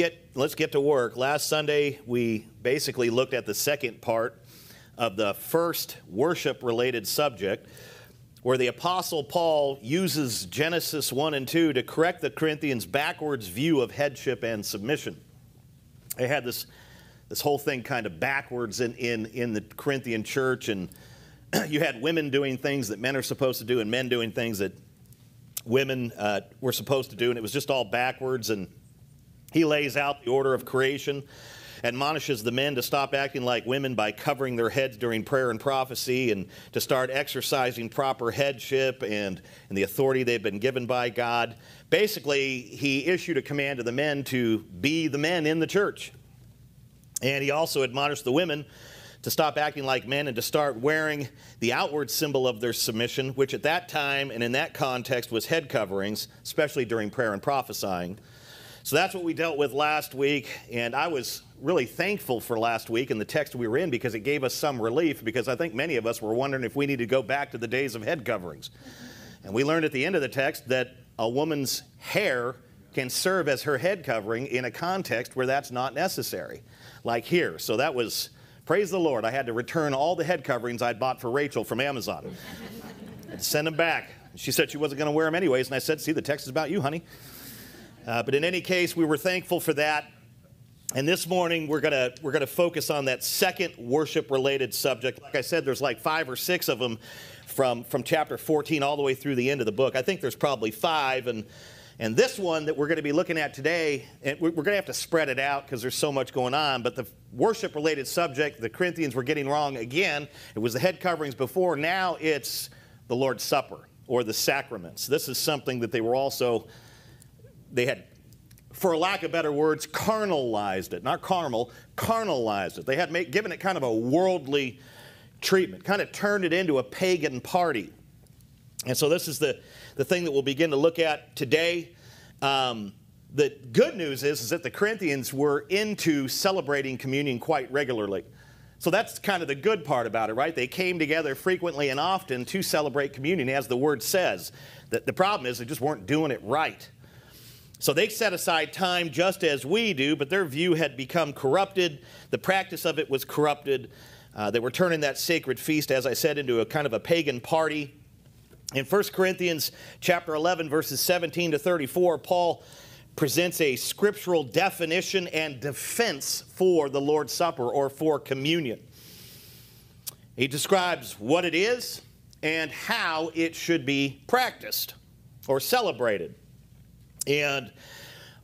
get let's get to work. Last Sunday we basically looked at the second part of the first worship related subject where the apostle Paul uses Genesis 1 and 2 to correct the Corinthians backwards view of headship and submission. They had this this whole thing kind of backwards in in, in the Corinthian church and you had women doing things that men are supposed to do and men doing things that women uh, were supposed to do and it was just all backwards and he lays out the order of creation, admonishes the men to stop acting like women by covering their heads during prayer and prophecy and to start exercising proper headship and, and the authority they've been given by God. Basically, he issued a command to the men to be the men in the church. And he also admonished the women to stop acting like men and to start wearing the outward symbol of their submission, which at that time and in that context was head coverings, especially during prayer and prophesying. So that's what we dealt with last week, and I was really thankful for last week and the text we were in because it gave us some relief because I think many of us were wondering if we need to go back to the days of head coverings. And we learned at the end of the text that a woman's hair can serve as her head covering in a context where that's not necessary, like here. So that was, praise the Lord, I had to return all the head coverings I'd bought for Rachel from Amazon and send them back. She said she wasn't going to wear them anyways, and I said, See, the text is about you, honey. Uh, but in any case, we were thankful for that. And this morning, we're going we're gonna focus on that second worship related subject. Like I said, there's like five or six of them from, from chapter 14 all the way through the end of the book. I think there's probably five. And, and this one that we're going to be looking at today, and we're going to have to spread it out because there's so much going on. But the worship related subject, the Corinthians were getting wrong again. It was the head coverings before. Now it's the Lord's Supper or the sacraments. This is something that they were also they had, for lack of better words, carnalized it. Not carnal, carnalized it. They had made, given it kind of a worldly treatment, kind of turned it into a pagan party. And so this is the, the thing that we'll begin to look at today. Um, the good news is, is that the Corinthians were into celebrating communion quite regularly. So that's kind of the good part about it, right? They came together frequently and often to celebrate communion, as the word says. The, the problem is they just weren't doing it right. So they set aside time just as we do, but their view had become corrupted. The practice of it was corrupted. Uh, they were turning that sacred feast, as I said, into a kind of a pagan party. In 1 Corinthians chapter 11, verses 17 to 34, Paul presents a scriptural definition and defense for the Lord's Supper or for communion. He describes what it is and how it should be practiced or celebrated. And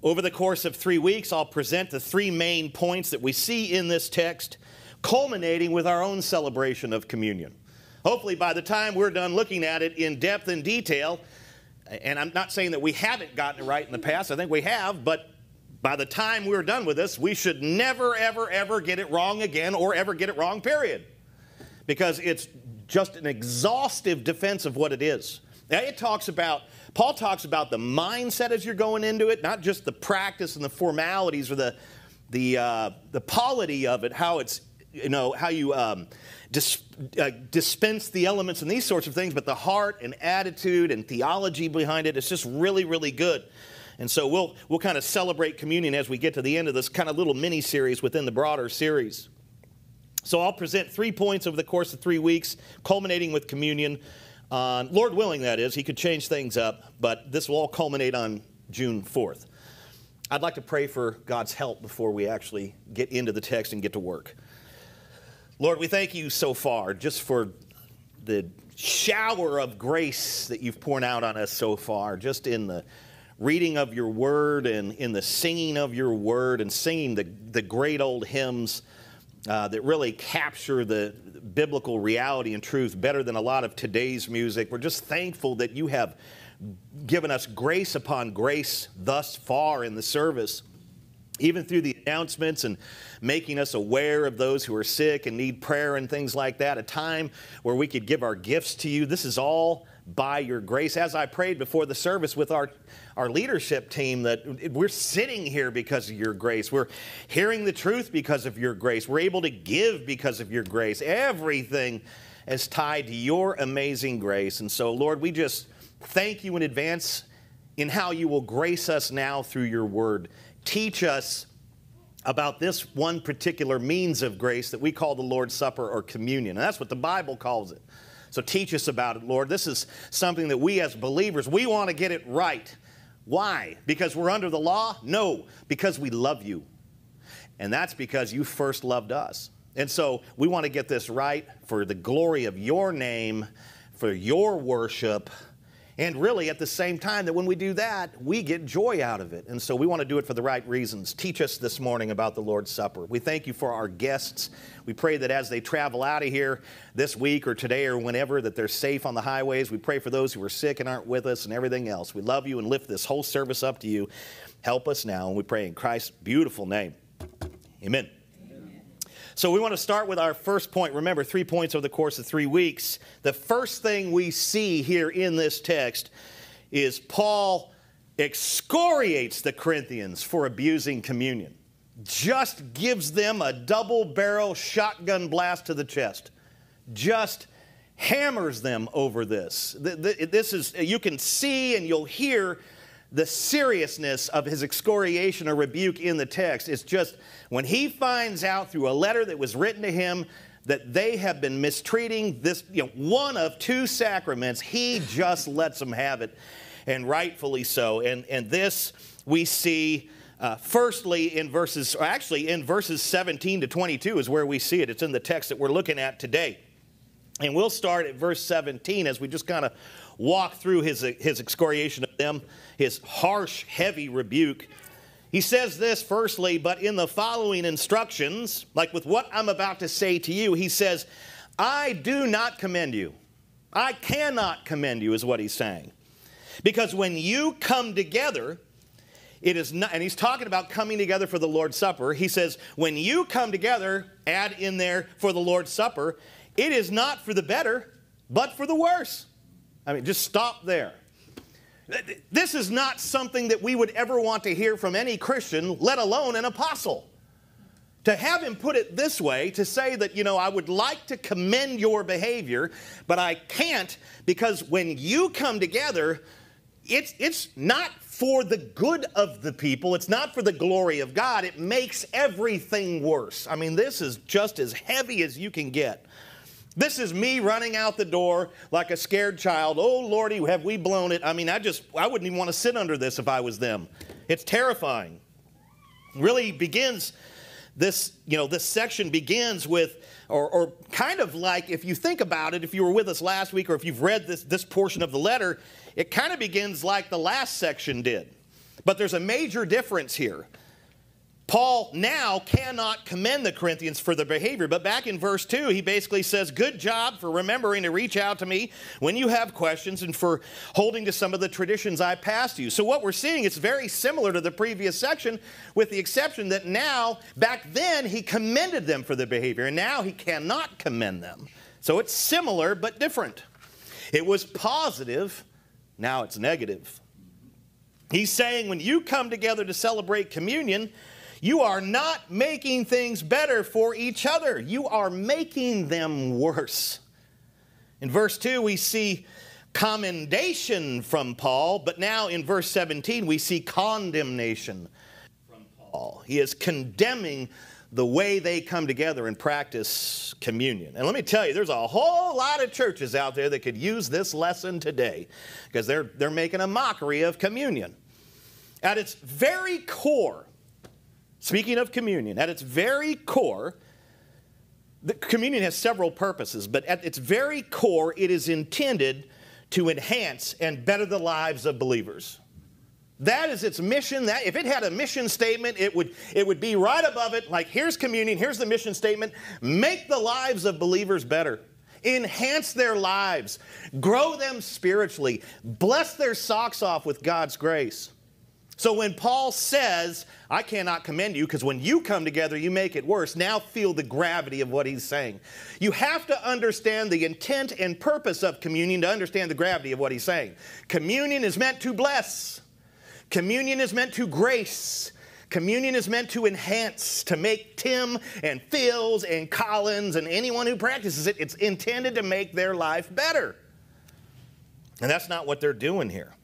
over the course of three weeks, I'll present the three main points that we see in this text, culminating with our own celebration of communion. Hopefully, by the time we're done looking at it in depth and detail, and I'm not saying that we haven't gotten it right in the past, I think we have, but by the time we're done with this, we should never, ever, ever get it wrong again or ever get it wrong, period. Because it's just an exhaustive defense of what it is. Now, it talks about Paul talks about the mindset as you're going into it, not just the practice and the formalities or the, the, uh, the polity of it, how it's, you know, how you um, dis, uh, dispense the elements and these sorts of things, but the heart and attitude and theology behind it, it's just really, really good. And so we'll, we'll kind of celebrate communion as we get to the end of this kind of little mini series within the broader series. So I'll present three points over the course of three weeks, culminating with communion. Uh, Lord willing, that is, he could change things up, but this will all culminate on June 4th. I'd like to pray for God's help before we actually get into the text and get to work. Lord, we thank you so far just for the shower of grace that you've poured out on us so far, just in the reading of your word and in the singing of your word and singing the, the great old hymns uh, that really capture the biblical reality and truth better than a lot of today's music. We're just thankful that you have given us grace upon grace thus far in the service, even through the announcements and making us aware of those who are sick and need prayer and things like that, a time where we could give our gifts to you. This is all by your grace. As I prayed before the service with our, our leadership team, that we're sitting here because of your grace. We're hearing the truth because of your grace. We're able to give because of your grace. Everything is tied to your amazing grace. And so, Lord, we just thank you in advance in how you will grace us now through your word. teach us about this one particular means of grace that we call the Lord's Supper or communion. And that's what the Bible calls it. So teach us about it, Lord. This is something that we as believers, we want to get it right. Why? Because we're under the law? No, because we love you. And that's because you first loved us. And so we want to get this right for the glory of your name, for your worship, and really at the same time that when we do that, we get joy out of it. And so we want to do it for the right reasons. Teach us this morning about the Lord's Supper. We thank you for our guests. We pray that as they travel out of here this week or today or whenever, that they're safe on the highways. We pray for those who are sick and aren't with us and everything else. We love you and lift this whole service up to you. Help us now. And we pray in Christ's beautiful name. Amen. So, we want to start with our first point. Remember, three points over the course of three weeks. The first thing we see here in this text is Paul excoriates the Corinthians for abusing communion, just gives them a double barrel shotgun blast to the chest, just hammers them over this. This is, you can see and you'll hear the seriousness of his excoriation or rebuke in the text. It's just when he finds out through a letter that was written to him that they have been mistreating this, you know, one of two sacraments, he just lets them have it, and rightfully so. And, and this we see uh, firstly in verses, or actually in verses 17 to 22 is where we see it. It's in the text that we're looking at today. And we'll start at verse 17 as we just kind of walk through his, his excoriation of them, his harsh, heavy rebuke. He says this firstly, but in the following instructions, like with what I'm about to say to you, he says, I do not commend you. I cannot commend you, is what he's saying. Because when you come together, it is not, and he's talking about coming together for the Lord's Supper. He says, when you come together, add in there for the Lord's Supper, it is not for the better, but for the worse. I mean, just stop there. This is not something that we would ever want to hear from any Christian, let alone an apostle. To have him put it this way, to say that, you know, I would like to commend your behavior, but I can't because when you come together, it's, it's not for the good of the people, it's not for the glory of God. It makes everything worse. I mean, this is just as heavy as you can get. This is me running out the door like a scared child. Oh, Lordy, have we blown it? I mean, I just, I wouldn't even want to sit under this if I was them. It's terrifying. Really begins this, you know, this section begins with, or, or kind of like, if you think about it, if you were with us last week or if you've read this, this portion of the letter, it kind of begins like the last section did. But there's a major difference here. Paul now cannot commend the Corinthians for their behavior, but back in verse 2, he basically says, Good job for remembering to reach out to me when you have questions and for holding to some of the traditions I passed you. So, what we're seeing is very similar to the previous section, with the exception that now, back then, he commended them for their behavior, and now he cannot commend them. So, it's similar but different. It was positive, now it's negative. He's saying when you come together to celebrate communion, you are not making things better for each other, you are making them worse. In verse 2, we see commendation from Paul, but now in verse 17, we see condemnation from Paul. He is condemning the way they come together and practice communion. And let me tell you, there's a whole lot of churches out there that could use this lesson today because they're, they're making a mockery of communion. At its very core, Speaking of communion, at its very core, the communion has several purposes, but at its very core, it is intended to enhance and better the lives of believers. That is its mission. That if it had a mission statement, it would it would be right above it. Like here's communion, here's the mission statement: make the lives of believers better, enhance their lives, grow them spiritually, bless their socks off with God's grace. So when Paul says, I cannot commend you because when you come together, you make it worse, now feel the gravity of what he's saying. You have to understand the intent and purpose of communion to understand the gravity of what he's saying. Communion is meant to bless, communion is meant to grace. Communion is meant to enhance, to make Tim and Phil's and Collins and anyone who practices it, it's intended to make their life better. And that's not what they're doing here.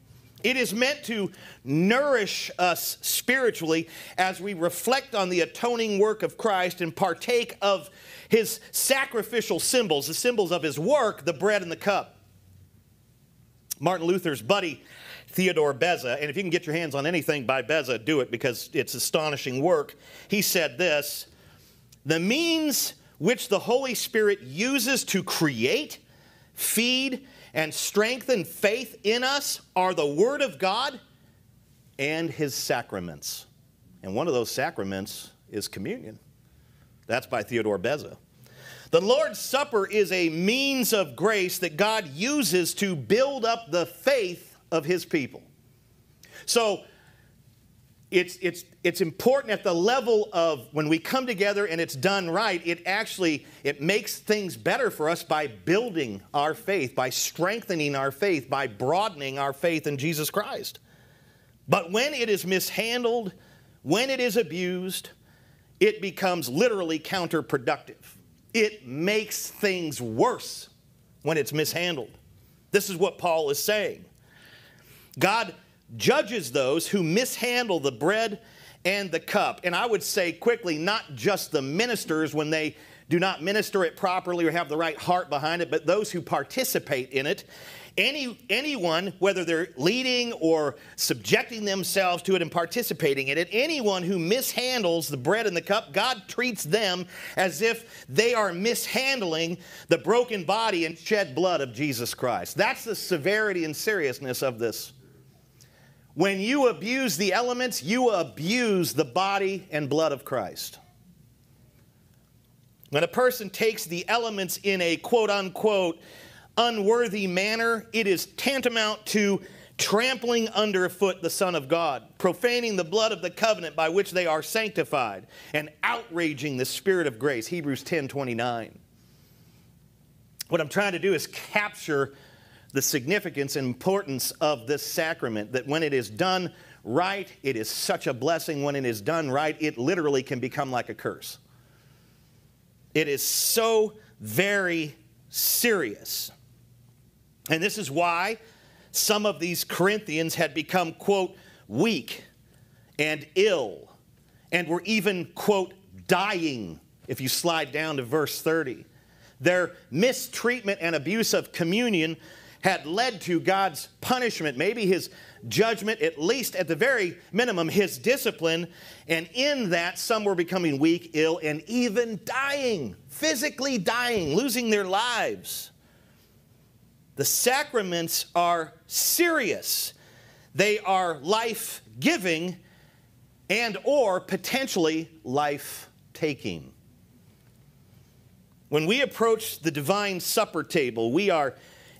It is meant to nourish us spiritually as we reflect on the atoning work of Christ and partake of his sacrificial symbols, the symbols of his work, the bread and the cup. Martin Luther's buddy, Theodore Beza, and if you can get your hands on anything by Beza, do it because it's astonishing work. He said this The means which the Holy Spirit uses to create, feed, and strengthen faith in us are the Word of God and His sacraments. And one of those sacraments is communion. That's by Theodore Beza. The Lord's Supper is a means of grace that God uses to build up the faith of His people. So, it's, it's, it's important at the level of when we come together and it's done right it actually it makes things better for us by building our faith by strengthening our faith by broadening our faith in jesus christ. But when it is mishandled when it is abused it becomes literally counterproductive. It makes things worse when it's mishandled. This is what paul is saying. God judges those who mishandle the bread and the cup. And I would say quickly, not just the ministers when they do not minister it properly or have the right heart behind it, but those who participate in it. Any, anyone, whether they're leading or subjecting themselves to it and participating in it, anyone who mishandles the bread and the cup, God treats them as if they are mishandling the broken body and shed blood of Jesus Christ. That's the severity and seriousness of this when you abuse the elements, you abuse the body and blood of Christ. When a person takes the elements in a quote unquote unworthy manner, it is tantamount to trampling underfoot the Son of God, profaning the blood of the covenant by which they are sanctified, and outraging the Spirit of grace. Hebrews 10 29. What I'm trying to do is capture the significance and importance of this sacrament that when it is done right, it is such a blessing. When it is done right, it literally can become like a curse. It is so very serious. And this is why some of these Corinthians had become, quote, weak and ill, and were even, quote, dying, if you slide down to verse 30. Their mistreatment and abuse of communion had led to God's punishment, maybe his judgment, at least at the very minimum, his discipline. And in that, some were becoming weak, ill, and even dying, physically dying, losing their lives. The sacraments are serious. They are life-giving and or potentially life-taking. When we approach the divine supper table, we are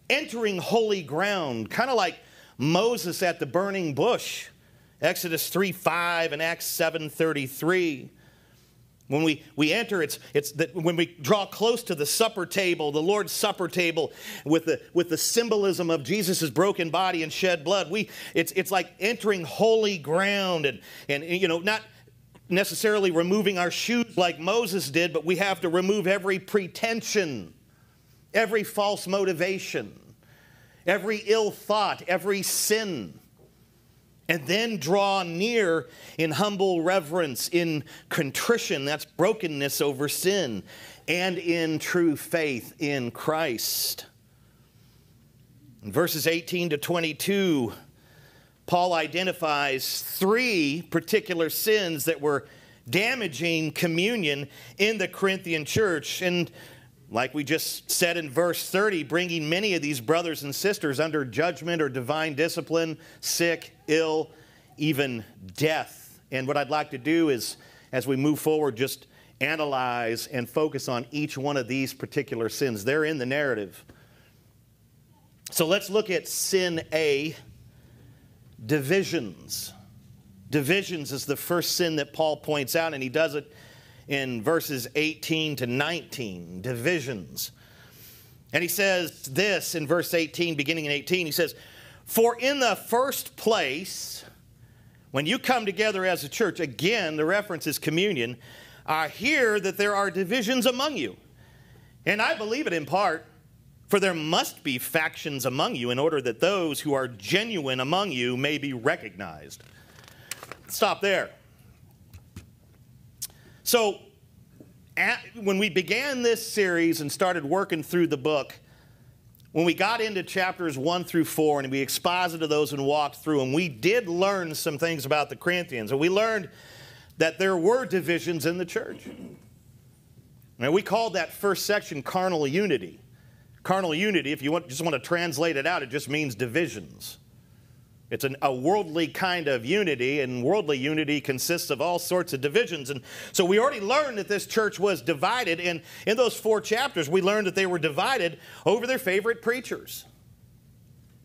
entering holy ground, kind of like Moses at the burning bush. Exodus 3 5 and Acts 7 33. When we, we enter, it's, it's that when we draw close to the supper table, the Lord's supper table, with the, with the symbolism of Jesus' broken body and shed blood, we, it's, it's like entering holy ground and, and, you know, not necessarily removing our shoes like Moses did, but we have to remove every pretension every false motivation, every ill thought, every sin, and then draw near in humble reverence, in contrition, that's brokenness over sin, and in true faith in Christ. In verses 18 to 22, Paul identifies three particular sins that were damaging communion in the Corinthian church. And like we just said in verse 30, bringing many of these brothers and sisters under judgment or divine discipline, sick, ill, even death. And what I'd like to do is, as we move forward, just analyze and focus on each one of these particular sins. They're in the narrative. So let's look at sin A divisions. Divisions is the first sin that Paul points out, and he does it in verses 18 to 19, divisions. And he says this in verse 18, beginning in 18, he says, For in the first place, when you come together as a church, again, the reference is communion, I hear that there are divisions among you. And I believe it in part. For there must be factions among you in order that those who are genuine among you may be recognized. Stop there. So, at, when we began this series and started working through the book, when we got into chapters 1 through 4 and we exposited those and walked through them, we did learn some things about the Corinthians. And we learned that there were divisions in the church. And we called that first section carnal unity. Carnal unity, if you want, just want to translate it out, it just means divisions. It's an, a worldly kind of unity, and worldly unity consists of all sorts of divisions. And so we already learned that this church was divided. And in those four chapters, we learned that they were divided over their favorite preachers.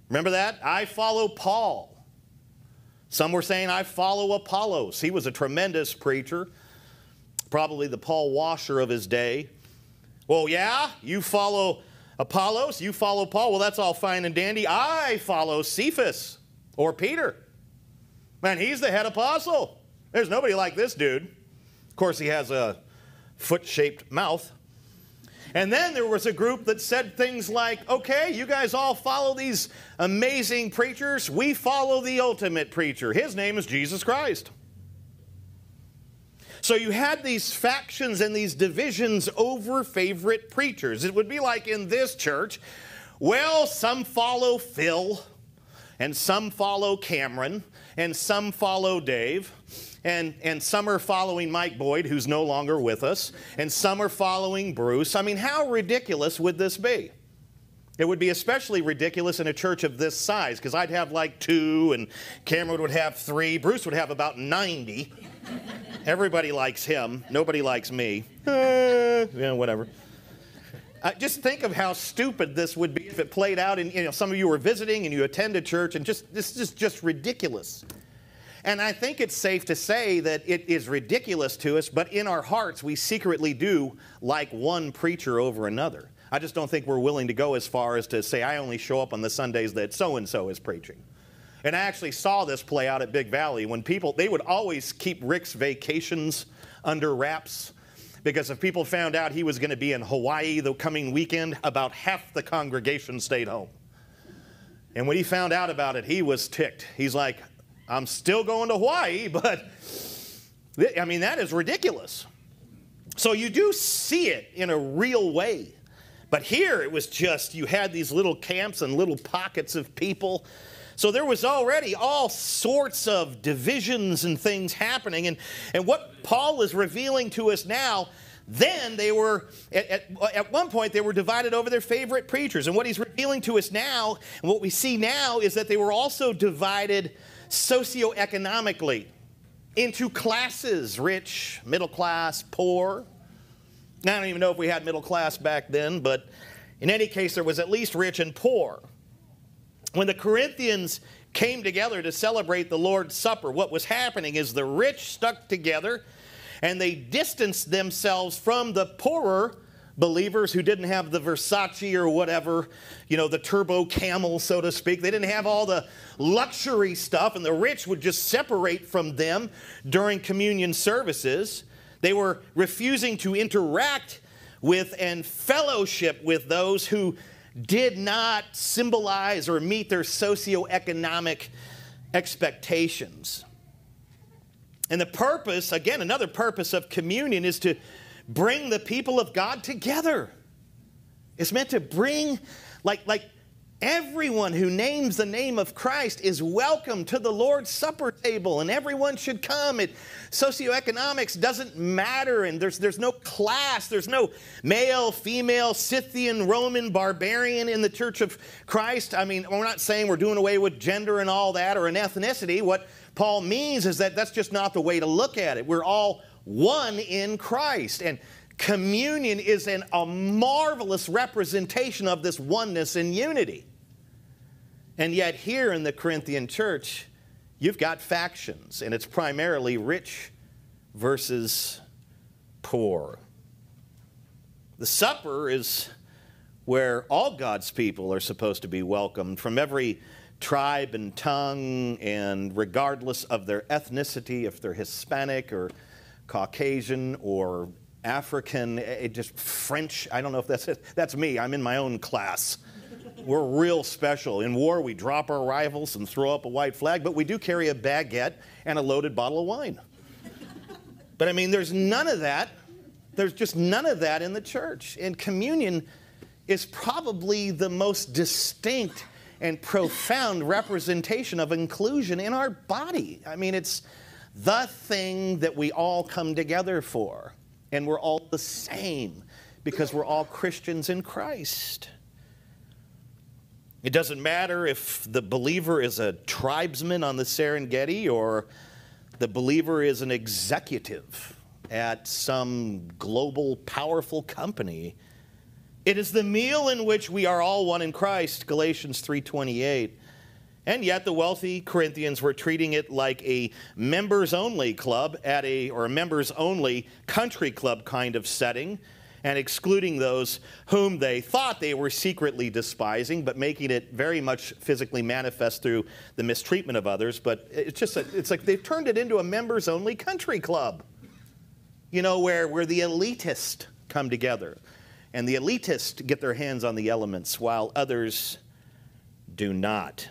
Remember that? I follow Paul. Some were saying, I follow Apollos. He was a tremendous preacher, probably the Paul Washer of his day. Well, yeah, you follow Apollos, you follow Paul. Well, that's all fine and dandy. I follow Cephas or Peter. Man, he's the head apostle. There's nobody like this dude. Of course, he has a foot shaped mouth. And then there was a group that said things like, okay, you guys all follow these amazing preachers. We follow the ultimate preacher. His name is Jesus Christ. So you had these factions and these divisions over favorite preachers. It would be like in this church, well, some follow Phil, and some follow Cameron, and some follow Dave, and, and some are following Mike Boyd, who's no longer with us, and some are following Bruce. I mean, how ridiculous would this be? It would be especially ridiculous in a church of this size because I'd have like two, and Cameron would have three, Bruce would have about 90. Everybody likes him. Nobody likes me. Eh, yeah, whatever. Uh, just think of how stupid this would be if it played out. And you know, some of you were visiting and you attend a church, and just this is just ridiculous. And I think it's safe to say that it is ridiculous to us, but in our hearts, we secretly do like one preacher over another. I just don't think we're willing to go as far as to say, I only show up on the Sundays that so and so is preaching. And I actually saw this play out at Big Valley when people, they would always keep Rick's vacations under wraps because if people found out he was going to be in Hawaii the coming weekend, about half the congregation stayed home. And when he found out about it, he was ticked. He's like, I'm still going to Hawaii, but I mean, that is ridiculous. So you do see it in a real way. But here it was just, you had these little camps and little pockets of people so there was already all sorts of divisions and things happening. And, and what Paul is revealing to us now, then they were, at, at, at, one point, they were divided over their favorite preachers. And what he's revealing to us now, and what we see now, is that they were also divided socioeconomically into classes rich, middle class, poor. Now, I don't even know if we had middle class back then, but in any case, there was at least rich and poor when the Corinthians came together to celebrate the Lord's Supper, what was happening is the rich stuck together and they distanced themselves from the poorer believers who didn't have the Versace or whatever, you know, the turbo camel, so to speak. They didn't have all the luxury stuff, and the rich would just separate from them during communion services. They were refusing to interact with and fellowship with those who did not symbolize or meet their socioeconomic expectations. And the purpose, again, another purpose of communion is to bring the people of God together. It's meant to bring, like, like Everyone who names the name of Christ is welcome to the Lord's Supper table, and everyone should come. It, socioeconomics doesn't matter, and there's, there's no class, there's no male, female, Scythian, Roman, barbarian in the Church of Christ. I mean, we're not saying we're doing away with gender and all that or an ethnicity. What Paul means is that that's just not the way to look at it. We're all one in Christ. And communion is an, a marvelous representation of this oneness and unity. And yet, here in the Corinthian church, you've got factions, and it's primarily rich versus poor. The supper is where all God's people are supposed to be welcomed from every tribe and tongue, and regardless of their ethnicity, if they're Hispanic or Caucasian or African, eh, eh, just French. I don't know if that's it. That's me. I'm in my own class. We're real special. In war, we drop our rifles and throw up a white flag, but we do carry a baguette and a loaded bottle of wine. But I mean, there's none of that. There's just none of that in the church. And communion is probably the most distinct and profound representation of inclusion in our body. I mean, it's the thing that we all come together for. And we're all the same because we're all Christians in Christ. It doesn't matter if the believer is a tribesman on the Serengeti or the believer is an executive at some global powerful company. It is the meal in which we are all one in Christ, Galatians 3:28. And yet the wealthy Corinthians were treating it like a members only club at a or a members only country club kind of setting and excluding those whom they thought they were secretly despising, but making it very much physically manifest through the mistreatment of others. But it's just, a, it's like they've turned it into a members only country club, you know, where, where the elitist come together and the elitists get their hands on the elements while others do not.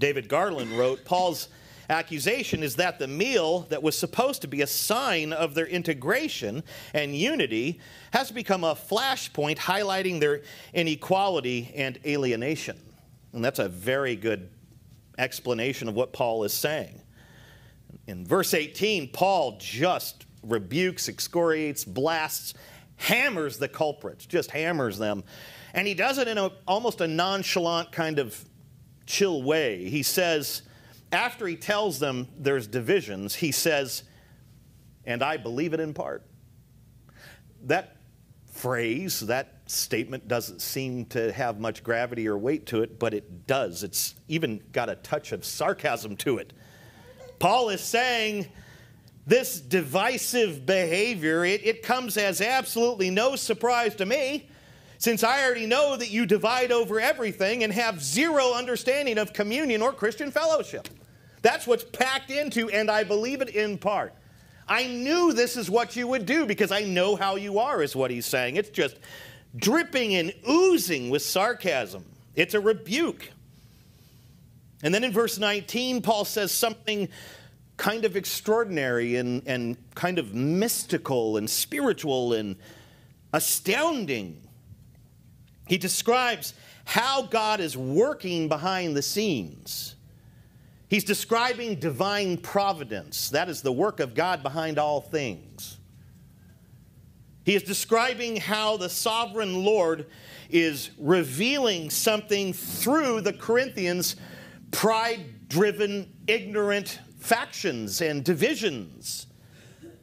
David Garland wrote Paul's accusation is that the meal that was supposed to be a sign of their integration and unity has become a flashpoint highlighting their inequality and alienation. And that's a very good explanation of what Paul is saying. In verse 18, Paul just rebukes, excoriates, blasts hammers the culprits, just hammers them. And he does it in a, almost a nonchalant kind of chill way. He says, after he tells them there's divisions, he says, and I believe it in part. That phrase, that statement doesn't seem to have much gravity or weight to it, but it does. It's even got a touch of sarcasm to it. Paul is saying, this divisive behavior, it, it comes as absolutely no surprise to me, since I already know that you divide over everything and have zero understanding of communion or Christian fellowship. That's what's packed into, and I believe it in part. I knew this is what you would do because I know how you are, is what he's saying. It's just dripping and oozing with sarcasm. It's a rebuke. And then in verse 19, Paul says something kind of extraordinary and, and kind of mystical and spiritual and astounding. He describes how God is working behind the scenes. He's describing divine providence. That is the work of God behind all things. He is describing how the sovereign Lord is revealing something through the Corinthians' pride driven, ignorant factions and divisions.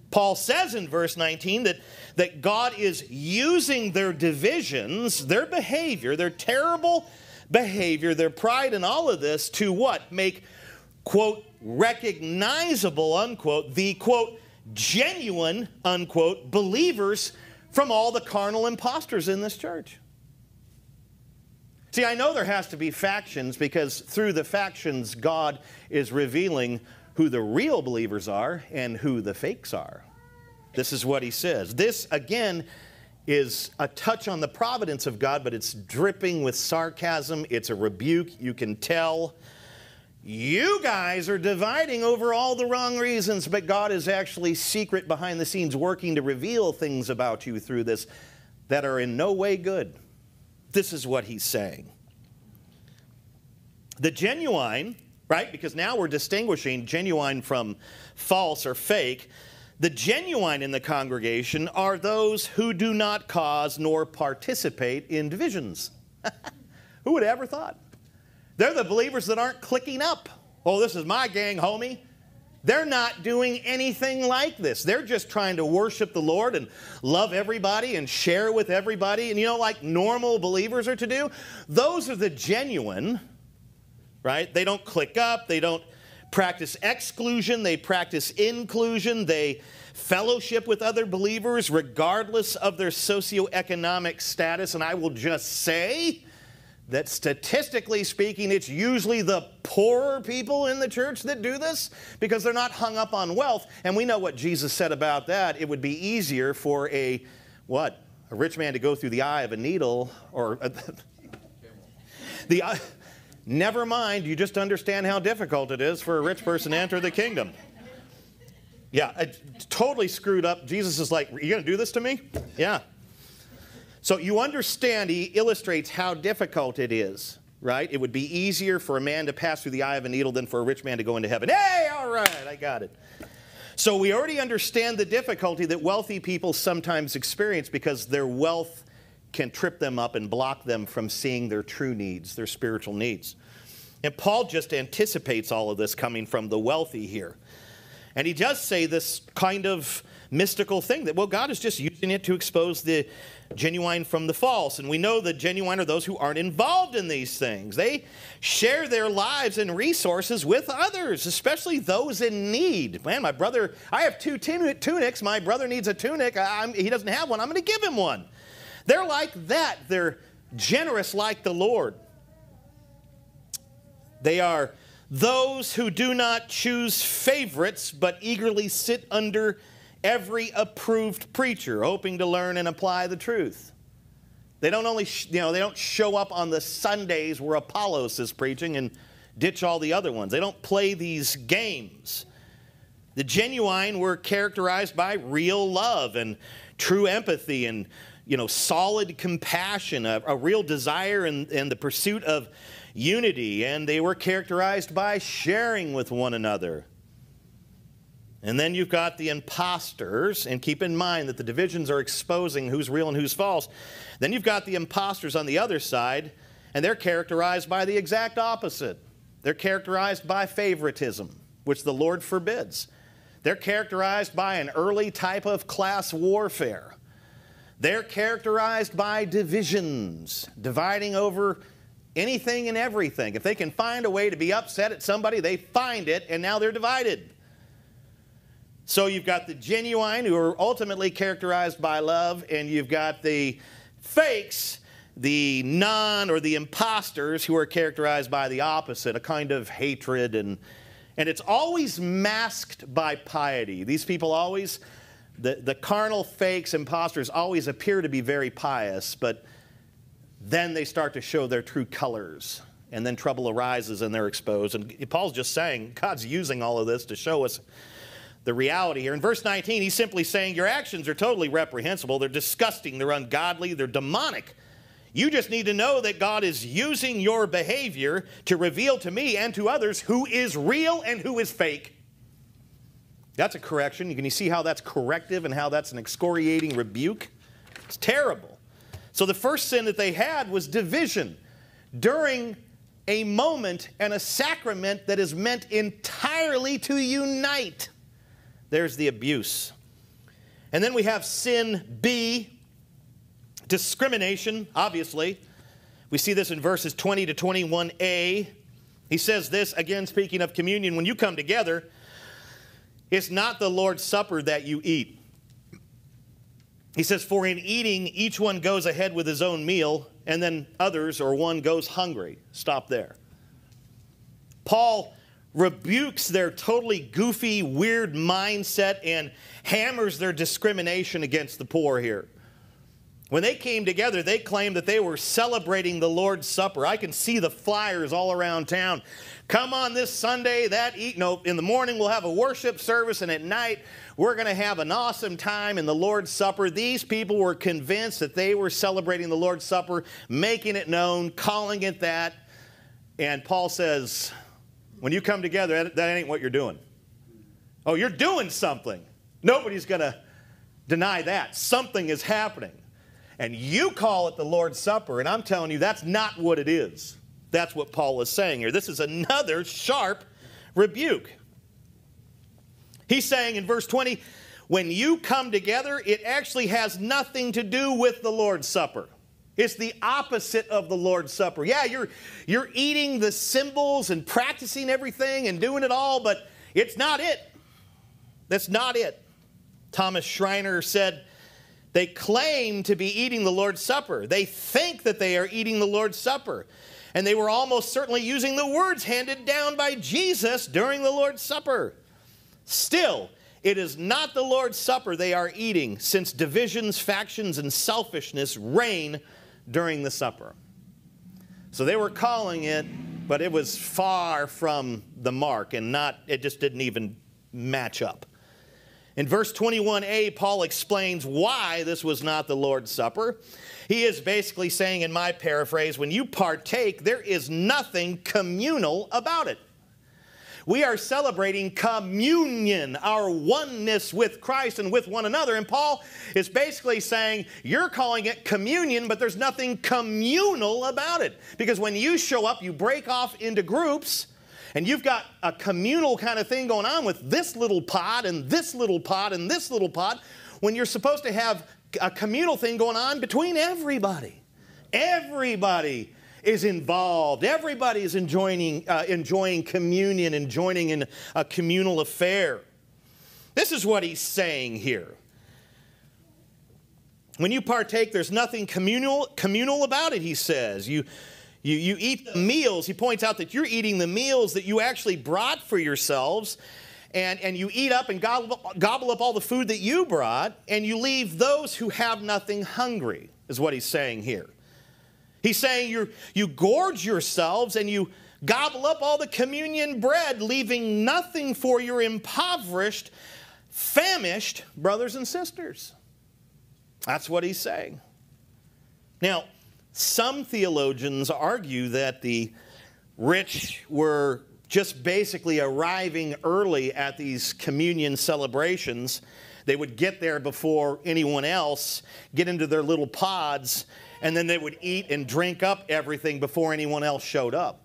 Paul says in verse 19 that, that God is using their divisions, their behavior, their terrible behavior, their pride, and all of this to what? Make, quote, recognizable, unquote, the, quote, genuine, unquote, believers from all the carnal impostors in this church. See, I know there has to be factions because through the factions, God is revealing who the real believers are and who the fakes are. This is what he says. This, again, is a touch on the providence of God, but it's dripping with sarcasm. It's a rebuke. You can tell. You guys are dividing over all the wrong reasons, but God is actually secret behind the scenes working to reveal things about you through this that are in no way good. This is what he's saying. The genuine right? Because now we're distinguishing genuine from false or fake. The genuine in the congregation are those who do not cause nor participate in divisions. who would have ever thought? They're the believers that aren't clicking up. Oh, this is my gang, homie. They're not doing anything like this. They're just trying to worship the Lord and love everybody and share with everybody. And you know, like normal believers are to do? Those are the genuine right? They don't click up, they don't practice exclusion, they practice inclusion, they fellowship with other believers regardless of their socioeconomic status. And I will just say, that statistically speaking, it's usually the poorer people in the church that do this because they're not hung up on wealth. And we know what Jesus said about that. It would be easier for a, what? A rich man to go through the eye of a needle or the eye. Never mind, you just understand how difficult it is for a rich person to enter the kingdom. Yeah, I totally screwed up. Jesus is like, You gonna do this to me? Yeah. So you understand, he illustrates how difficult it is, right? It would be easier for a man to pass through the eye of a needle than for a rich man to go into heaven. Hey, all right, I got it. So we already understand the difficulty that wealthy people sometimes experience because their wealth can trip them up and block them from seeing their true needs, their spiritual needs. And Paul just anticipates all of this coming from the wealthy here. And he does say this kind of mystical thing that, well, God is just using it to expose the genuine from the false. And we know the genuine are those who aren't involved in these things. They share their lives and resources with others, especially those in need. Man, my brother, I have two tunics. My brother needs a tunic. I'm, he doesn't have one. I'm going to give him one. They're like that. They're generous like the Lord. They are those who do not choose favorites, but eagerly sit under every approved preacher, hoping to learn and apply the truth. They don't only, you know, they don't show up on the Sundays where Apollos is preaching and ditch all the other ones. They don't play these games. The genuine were characterized by real love and true empathy and, you know, solid compassion, a, a real desire and, and the pursuit of unity. And they were characterized by sharing with one another. And then you've got the imposters, and keep in mind that the divisions are exposing who's real and who's false. Then you've got the imposters on the other side, and they're characterized by the exact opposite. They're characterized by favoritism, which the Lord forbids. They're characterized by an early type of class warfare. They're characterized by divisions, dividing over anything and everything. If they can find a way to be upset at somebody, they find it, and now they're divided. So you've got the genuine who are ultimately characterized by love, and you've got the fakes, the non or the imposters who are characterized by the opposite, a kind of hatred and and it's always masked by piety. These people always the, the carnal fakes, imposters always appear to be very pious, but then they start to show their true colors. And then trouble arises and they're exposed. And Paul's just saying God's using all of this to show us the reality here. In verse 19, he's simply saying, Your actions are totally reprehensible. They're disgusting. They're ungodly. They're demonic. You just need to know that God is using your behavior to reveal to me and to others who is real and who is fake. That's a correction. Can you see how that's corrective and how that's an excoriating rebuke? It's terrible. So the first sin that they had was division during a moment and a sacrament that is meant entirely to unite. There's the abuse. And then we have sin B, discrimination, obviously. We see this in verses 20 to 21a. He says this, again, speaking of communion, when you come together, it's not the Lord's Supper that you eat. He says, For in eating, each one goes ahead with his own meal, and then others or one goes hungry. Stop there. Paul rebukes their totally goofy, weird mindset and hammers their discrimination against the poor here. When they came together, they claimed that they were celebrating the Lord's Supper. I can see the flyers all around town. Come on this Sunday, that eat. No, in the morning we'll have a worship service, and at night we're going to have an awesome time in the Lord's Supper. These people were convinced that they were celebrating the Lord's Supper, making it known, calling it that. And Paul says, when you come together, that, that ain't what you're doing. Oh, you're doing something. Nobody's going to deny that. Something is happening. And you call it the Lord's Supper, and I'm telling you, that's not what it is. That's what Paul is saying here. This is another sharp rebuke. He's saying in verse 20, when you come together, it actually has nothing to do with the Lord's Supper. It's the opposite of the Lord's Supper. Yeah, you're, you're eating the symbols and practicing everything and doing it all, but it's not it. That's not it. Thomas Schreiner said, They claim to be eating the Lord's Supper. They think that they are eating the Lord's Supper. And they were almost certainly using the words handed down by Jesus during the Lord's Supper. Still, it is not the Lord's Supper they are eating, since divisions, factions, and selfishness reign during the supper. So they were calling it, but it was far from the mark and not, it just didn't even match up. In verse 21a, Paul explains why this was not the Lord's Supper. He is basically saying, in my paraphrase, when you partake, there is nothing communal about it. We are celebrating communion, our oneness with Christ and with one another. And Paul is basically saying, You're calling it communion, but there's nothing communal about it. Because when you show up, you break off into groups and you've got a communal kind of thing going on with this little pod and this little pod and this little pod, when you're supposed to have a communal thing going on between everybody. Everybody is involved. Everybody is enjoying, uh, enjoying communion and joining in a communal affair. This is what he's saying here. When you partake, there's nothing communal, communal about it, he says. You, you, you eat the meals. He points out that you're eating the meals that you actually brought for yourselves. And, and you eat up and gobble, gobble up all the food that you brought, and you leave those who have nothing hungry, is what he's saying here. He's saying you you gorge yourselves and you gobble up all the communion bread, leaving nothing for your impoverished, famished brothers and sisters. That's what he's saying. Now, some theologians argue that the rich were just basically arriving early at these communion celebrations. They would get there before anyone else, get into their little pods, and then they would eat and drink up everything before anyone else showed up.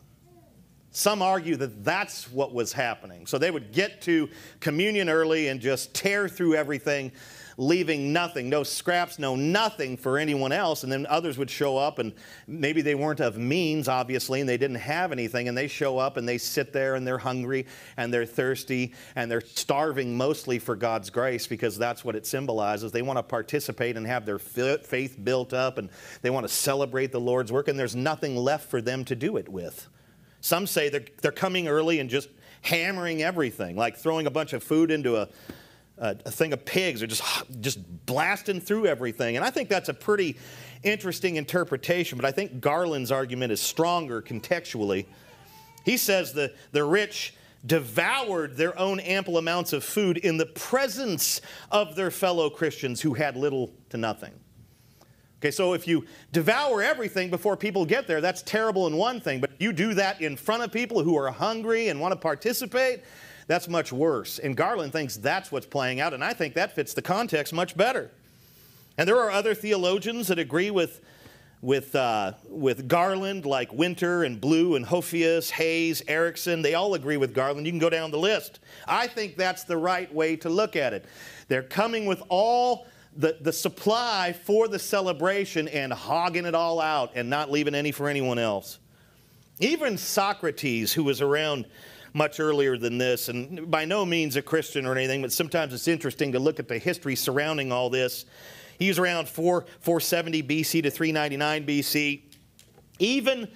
Some argue that that's what was happening. So they would get to communion early and just tear through everything leaving nothing, no scraps, no nothing for anyone else. And then others would show up, and maybe they weren't of means, obviously, and they didn't have anything. And they show up and they sit there and they're hungry and they're thirsty and they're starving mostly for God's grace because that's what it symbolizes. They want to participate and have their faith built up and they want to celebrate the Lord's work, and there's nothing left for them to do it with. Some say they're, they're coming early and just hammering everything, like throwing a bunch of food into a a, thing of pigs are just, just blasting through everything. And I think that's a pretty interesting interpretation, but I think Garland's argument is stronger contextually. He says the, the rich devoured their own ample amounts of food in the presence of their fellow Christians who had little to nothing. Okay, so if you devour everything before people get there, that's terrible in one thing, but you do that in front of people who are hungry and want to participate, that's much worse. And Garland thinks that's what's playing out, and I think that fits the context much better. And there are other theologians that agree with, with, uh, with Garland, like Winter and Blue and Hofius, Hays, Erickson. They all agree with Garland. You can go down the list. I think that's the right way to look at it. They're coming with all the, the supply for the celebration and hogging it all out and not leaving any for anyone else. Even Socrates, who was around much earlier than this, and by no means a Christian or anything, but sometimes it's interesting to look at the history surrounding all this. He was around 4, 470 BC to 399 BC. Even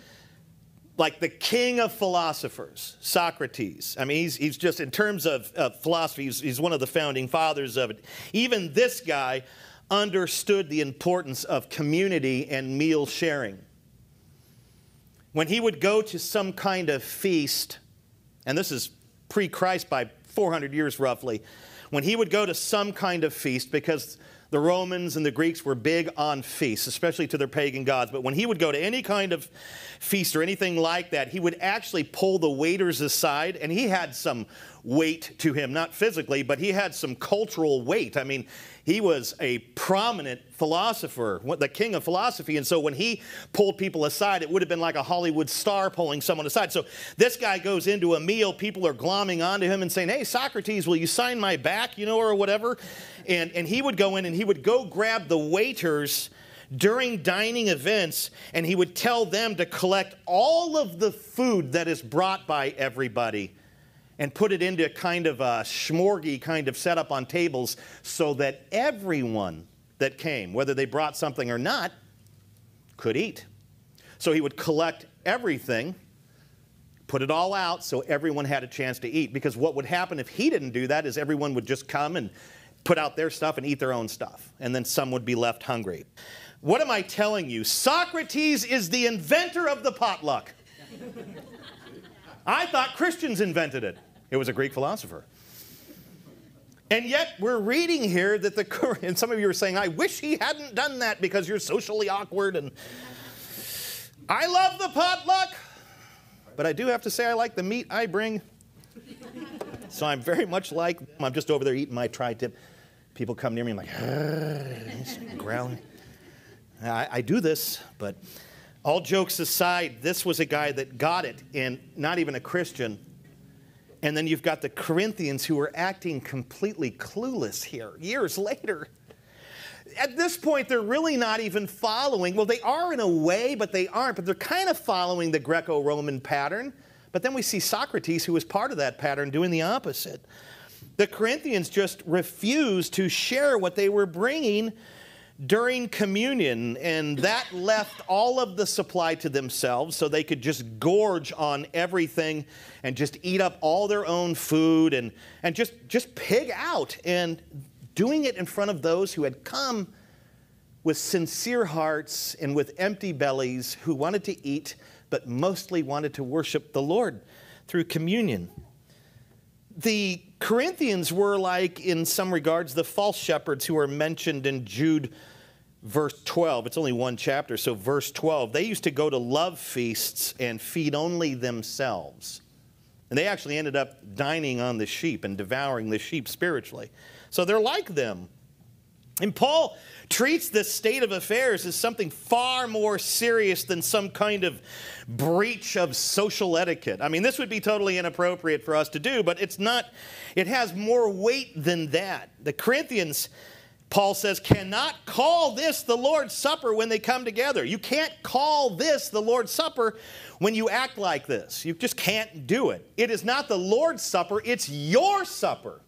like the king of philosophers, Socrates. I mean, he's, he's just, in terms of, of philosophy, he's, he's one of the founding fathers of it. Even this guy understood the importance of community and meal sharing. When he would go to some kind of feast, and this is pre Christ by 400 years roughly, when he would go to some kind of feast, because the Romans and the Greeks were big on feasts, especially to their pagan gods. But when he would go to any kind of feast or anything like that, he would actually pull the waiters aside, and he had some weight to him, not physically, but he had some cultural weight. I mean, he was a prominent philosopher, the king of philosophy. And so when he pulled people aside, it would have been like a Hollywood star pulling someone aside. So this guy goes into a meal, people are glomming onto him and saying, Hey, Socrates, will you sign my back, you know, or whatever? And, and he would go in and he would go grab the waiters during dining events and he would tell them to collect all of the food that is brought by everybody and put it into a kind of a smorgy kind of setup on tables so that everyone that came, whether they brought something or not, could eat. So he would collect everything, put it all out so everyone had a chance to eat. Because what would happen if he didn't do that is everyone would just come and put out their stuff and eat their own stuff. And then some would be left hungry. What am I telling you? Socrates is the inventor of the potluck. I thought Christians invented it. It was a Greek philosopher. And yet, we're reading here that the, and some of you are saying, I wish he hadn't done that because you're socially awkward. And I love the potluck, but I do have to say, I like the meat I bring. So I'm very much like. I'm just over there eating my tri tip. People come near me, I'm like, growling. I, I do this, but all jokes aside, this was a guy that got it, and not even a Christian and then you've got the Corinthians who are acting completely clueless here years later. At this point, they're really not even following. Well, they are in a way, but they aren't. But they're kind of following the Greco Roman pattern. But then we see Socrates, who was part of that pattern, doing the opposite. The Corinthians just refused to share what they were bringing during communion, and that left all of the supply to themselves so they could just gorge on everything and just eat up all their own food and, and just, just pig out. And doing it in front of those who had come with sincere hearts and with empty bellies who wanted to eat, but mostly wanted to worship the Lord through communion. The Corinthians were like, in some regards, the false shepherds who are mentioned in Jude verse 12. It's only one chapter, so verse 12. They used to go to love feasts and feed only themselves. And they actually ended up dining on the sheep and devouring the sheep spiritually. So they're like them. And Paul treats this state of affairs as something far more serious than some kind of breach of social etiquette. I mean, this would be totally inappropriate for us to do, but it's not, it has more weight than that. The Corinthians, Paul says, cannot call this the Lord's Supper when they come together. You can't call this the Lord's Supper when you act like this. You just can't do it. It is not the Lord's Supper, it's your supper.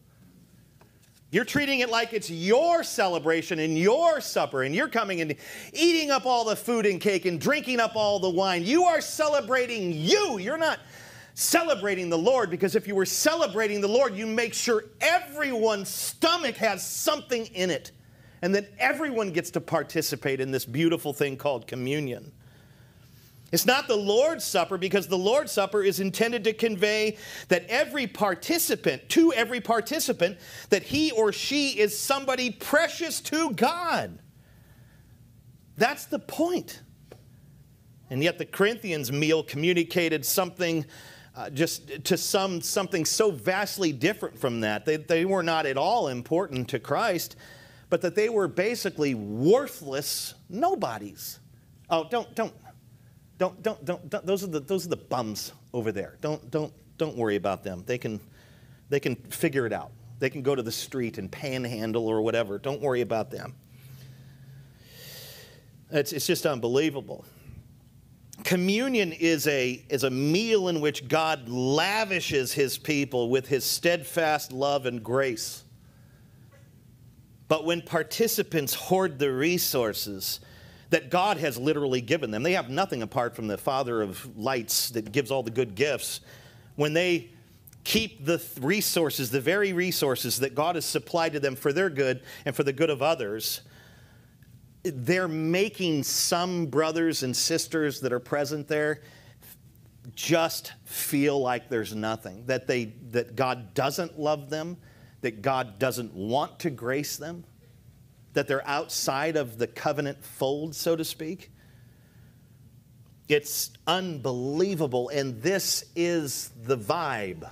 You're treating it like it's your celebration and your supper, and you're coming and eating up all the food and cake and drinking up all the wine. You are celebrating you. You're not celebrating the Lord because if you were celebrating the Lord, you make sure everyone's stomach has something in it and that everyone gets to participate in this beautiful thing called communion. It's not the Lord's Supper because the Lord's Supper is intended to convey that every participant, to every participant, that he or she is somebody precious to God. That's the point. And yet the Corinthians meal communicated something uh, just to some something so vastly different from that. They, they were not at all important to Christ, but that they were basically worthless nobodies. Oh, don't don't don't, don't, don't, don't, those, are the, those are the bums over there. Don't, don't, don't worry about them. They can, they can figure it out. They can go to the street and panhandle or whatever. Don't worry about them. It's, it's just unbelievable. Communion is a, is a meal in which God lavishes his people with his steadfast love and grace. But when participants hoard the resources, that God has literally given them. They have nothing apart from the Father of lights that gives all the good gifts. When they keep the resources, the very resources that God has supplied to them for their good and for the good of others, they're making some brothers and sisters that are present there just feel like there's nothing, that, they, that God doesn't love them, that God doesn't want to grace them that they're outside of the covenant fold, so to speak. It's unbelievable, and this is the vibe.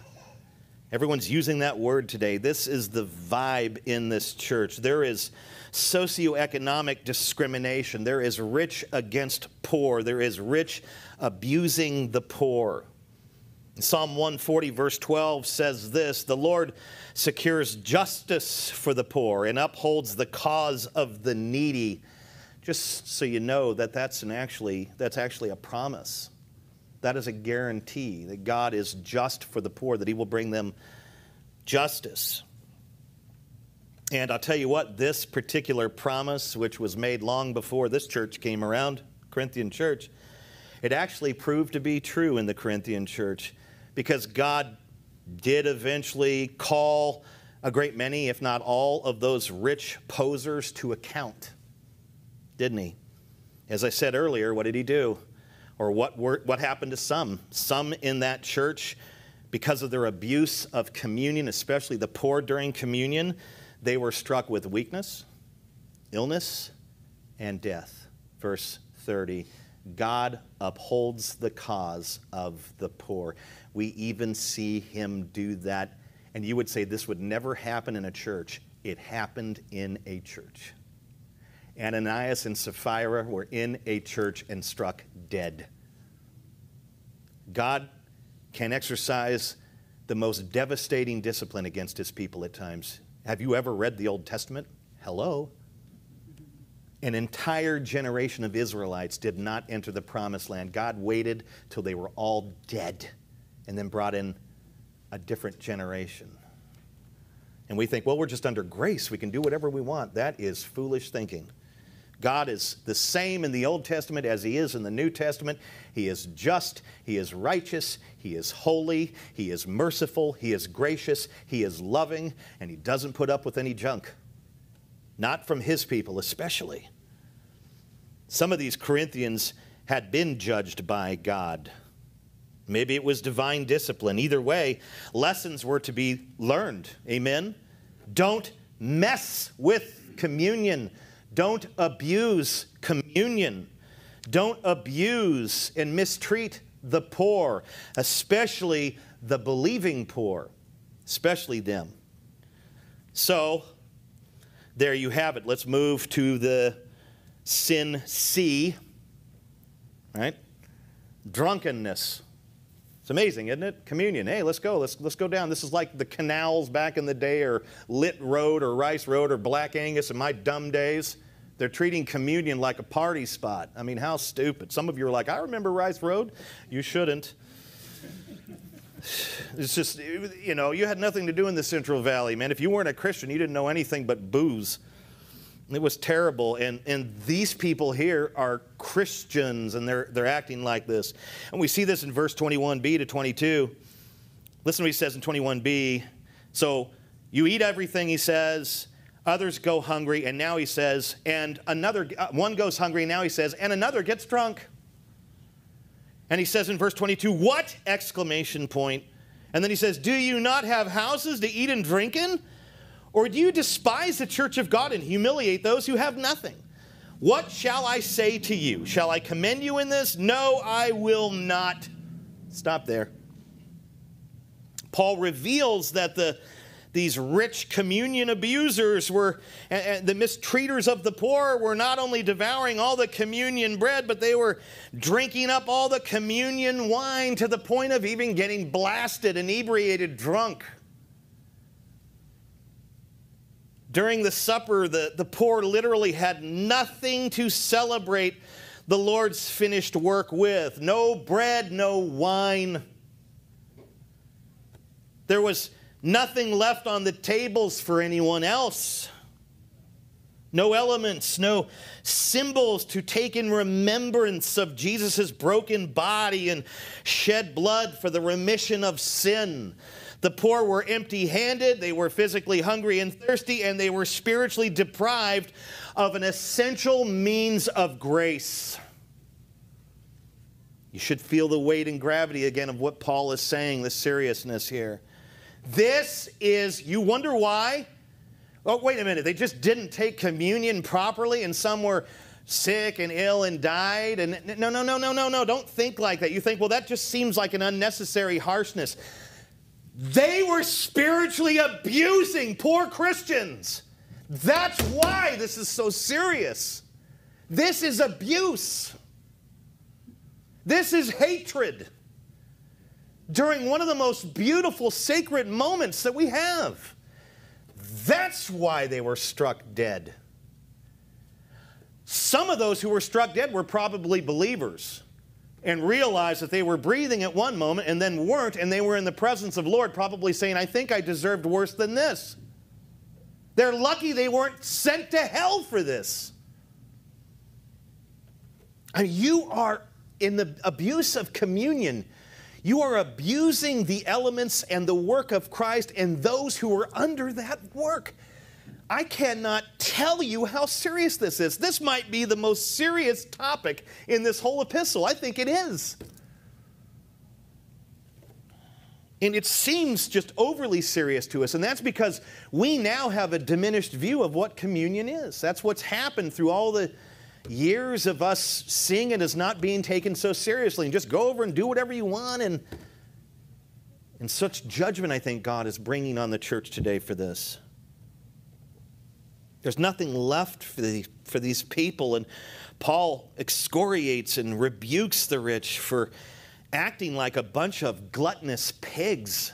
Everyone's using that word today. This is the vibe in this church. There is socioeconomic discrimination. There is rich against poor. There is rich abusing the poor. Psalm 140, verse 12 says this The Lord secures justice for the poor and upholds the cause of the needy. Just so you know that that's, an actually, that's actually a promise. That is a guarantee that God is just for the poor, that He will bring them justice. And I'll tell you what, this particular promise, which was made long before this church came around, Corinthian church, it actually proved to be true in the Corinthian church because God did eventually call a great many, if not all, of those rich posers to account, didn't he? As I said earlier, what did he do? Or what, were, what happened to some? Some in that church, because of their abuse of communion, especially the poor during communion, they were struck with weakness, illness, and death. Verse 30 God upholds the cause of the poor. We even see him do that. And you would say this would never happen in a church. It happened in a church. Ananias and Sapphira were in a church and struck dead. God can exercise the most devastating discipline against his people at times. Have you ever read the Old Testament? Hello. An entire generation of Israelites did not enter the promised land. God waited till they were all dead and then brought in a different generation. And we think, well, we're just under grace. We can do whatever we want. That is foolish thinking. God is the same in the Old Testament as He is in the New Testament. He is just, He is righteous, He is holy, He is merciful, He is gracious, He is loving, and He doesn't put up with any junk. Not from His people, especially. Some of these Corinthians had been judged by God. Maybe it was divine discipline. Either way, lessons were to be learned. Amen? Don't mess with communion don't abuse communion. Don't abuse and mistreat the poor, especially the believing poor, especially them. So, there you have it. Let's move to the sin C, right? Drunkenness. It's amazing, isn't it? Communion. Hey, let's go. Let's, let's go down. This is like the canals back in the day, or Lit Road, or Rice Road, or Black Angus in my dumb days. They're treating communion like a party spot. I mean, how stupid. Some of you are like, I remember Rice Road. You shouldn't. It's just, you know, you had nothing to do in the Central Valley, man. If you weren't a Christian, you didn't know anything but booze. It was terrible. And, and these people here are Christians and they're, they're acting like this. And we see this in verse 21b to 22. Listen to what he says in 21b. So you eat everything, he says others go hungry, and now he says, and another, uh, one goes hungry, and now he says, and another gets drunk. And he says in verse 22, what? Exclamation point. And then he says, Do you not have houses to eat and drink in? Or do you despise the church of God and humiliate those who have nothing? What shall I say to you? Shall I commend you in this? No, I will not. Stop there. Paul reveals that the these rich communion abusers were, and the mistreaters of the poor were not only devouring all the communion bread, but they were drinking up all the communion wine to the point of even getting blasted, inebriated, drunk. During the supper, the, the poor literally had nothing to celebrate the Lord's finished work with no bread, no wine. There was Nothing left on the tables for anyone else. No elements, no symbols to take in remembrance of Jesus' broken body and shed blood for the remission of sin. The poor were empty handed, they were physically hungry and thirsty, and they were spiritually deprived of an essential means of grace. You should feel the weight and gravity again of what Paul is saying, the seriousness here. This is, you wonder why? Oh, wait a minute, they just didn't take communion properly and some were sick and ill and died. And no, no, no, no, no, no, don't think like that. You think, well, that just seems like an unnecessary harshness. They were spiritually abusing poor Christians. That's why this is so serious. This is abuse. This is hatred during one of the most beautiful sacred moments that we have. That's why they were struck dead. Some of those who were struck dead were probably believers and realized that they were breathing at one moment and then weren't, and they were in the presence of Lord, probably saying, I think I deserved worse than this. They're lucky they weren't sent to hell for this. I mean, you are in the abuse of communion. You are abusing the elements and the work of Christ and those who are under that work. I cannot tell you how serious this is. This might be the most serious topic in this whole epistle. I think it is. And it seems just overly serious to us, and that's because we now have a diminished view of what communion is. That's what's happened through all the years of us seeing it as not being taken so seriously and just go over and do whatever you want. And, and such judgment, I think, God is bringing on the church today for this. There's nothing left for, the, for these people. And Paul excoriates and rebukes the rich for acting like a bunch of gluttonous pigs.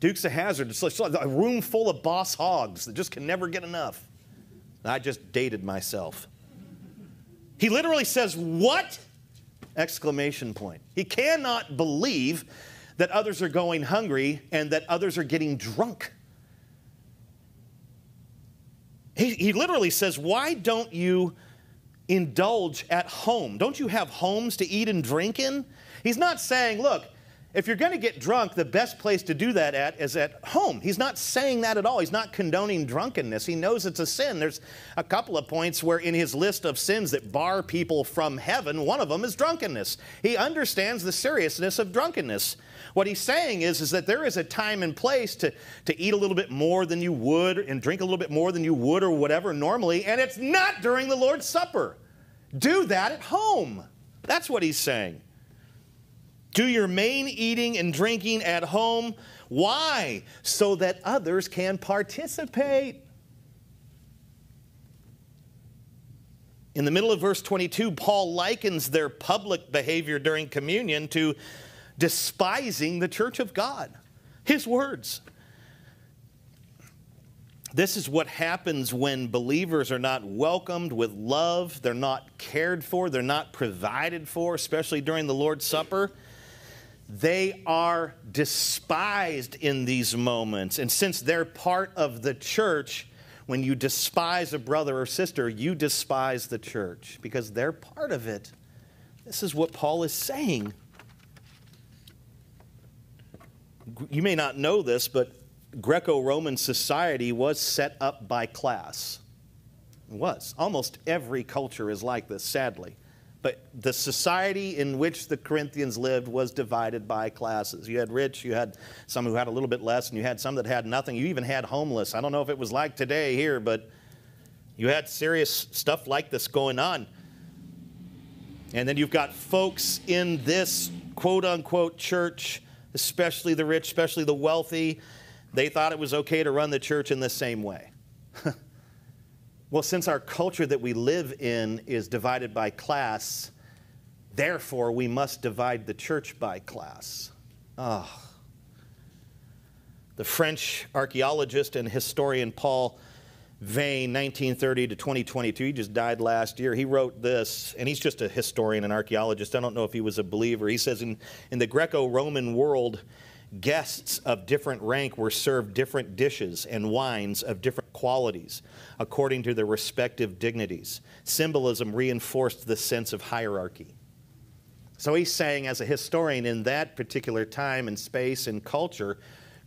Dukes of Hazzard, it's like a room full of boss hogs that just can never get enough. I just dated myself. He literally says, What? Exclamation point. He cannot believe that others are going hungry and that others are getting drunk. He, he literally says, Why don't you indulge at home? Don't you have homes to eat and drink in? He's not saying, Look, if you're going to get drunk, the best place to do that at is at home. He's not saying that at all. He's not condoning drunkenness. He knows it's a sin. There's a couple of points where in his list of sins that bar people from heaven, one of them is drunkenness. He understands the seriousness of drunkenness. What he's saying is, is that there is a time and place to, to eat a little bit more than you would and drink a little bit more than you would or whatever normally, and it's not during the Lord's Supper. Do that at home. That's what he's saying. Do your main eating and drinking at home. Why? So that others can participate. In the middle of verse 22, Paul likens their public behavior during communion to despising the church of God. His words. This is what happens when believers are not welcomed with love, they're not cared for, they're not provided for, especially during the Lord's Supper. They are despised in these moments. And since they're part of the church, when you despise a brother or sister, you despise the church because they're part of it. This is what Paul is saying you may not know this, but Greco Roman society was set up by class. It was. Almost every culture is like this, sadly. But the society in which the Corinthians lived was divided by classes. You had rich, you had some who had a little bit less, and you had some that had nothing. You even had homeless. I don't know if it was like today here, but you had serious stuff like this going on. And then you've got folks in this quote unquote church especially the rich, especially the wealthy, they thought it was okay to run the church in the same way. well, since our culture that we live in is divided by class, therefore we must divide the church by class. Oh. The French archaeologist and historian Paul Veyne, 1930 to 2022. He just died last year. He wrote this, and he's just a historian and archaeologist. I don't know if he was a believer. He says in, in the Greco Roman world, guests of different rank were served different dishes and wines of different qualities according to their respective dignities. Symbolism reinforced the sense of hierarchy. So he's saying, as a historian, in that particular time and space and culture,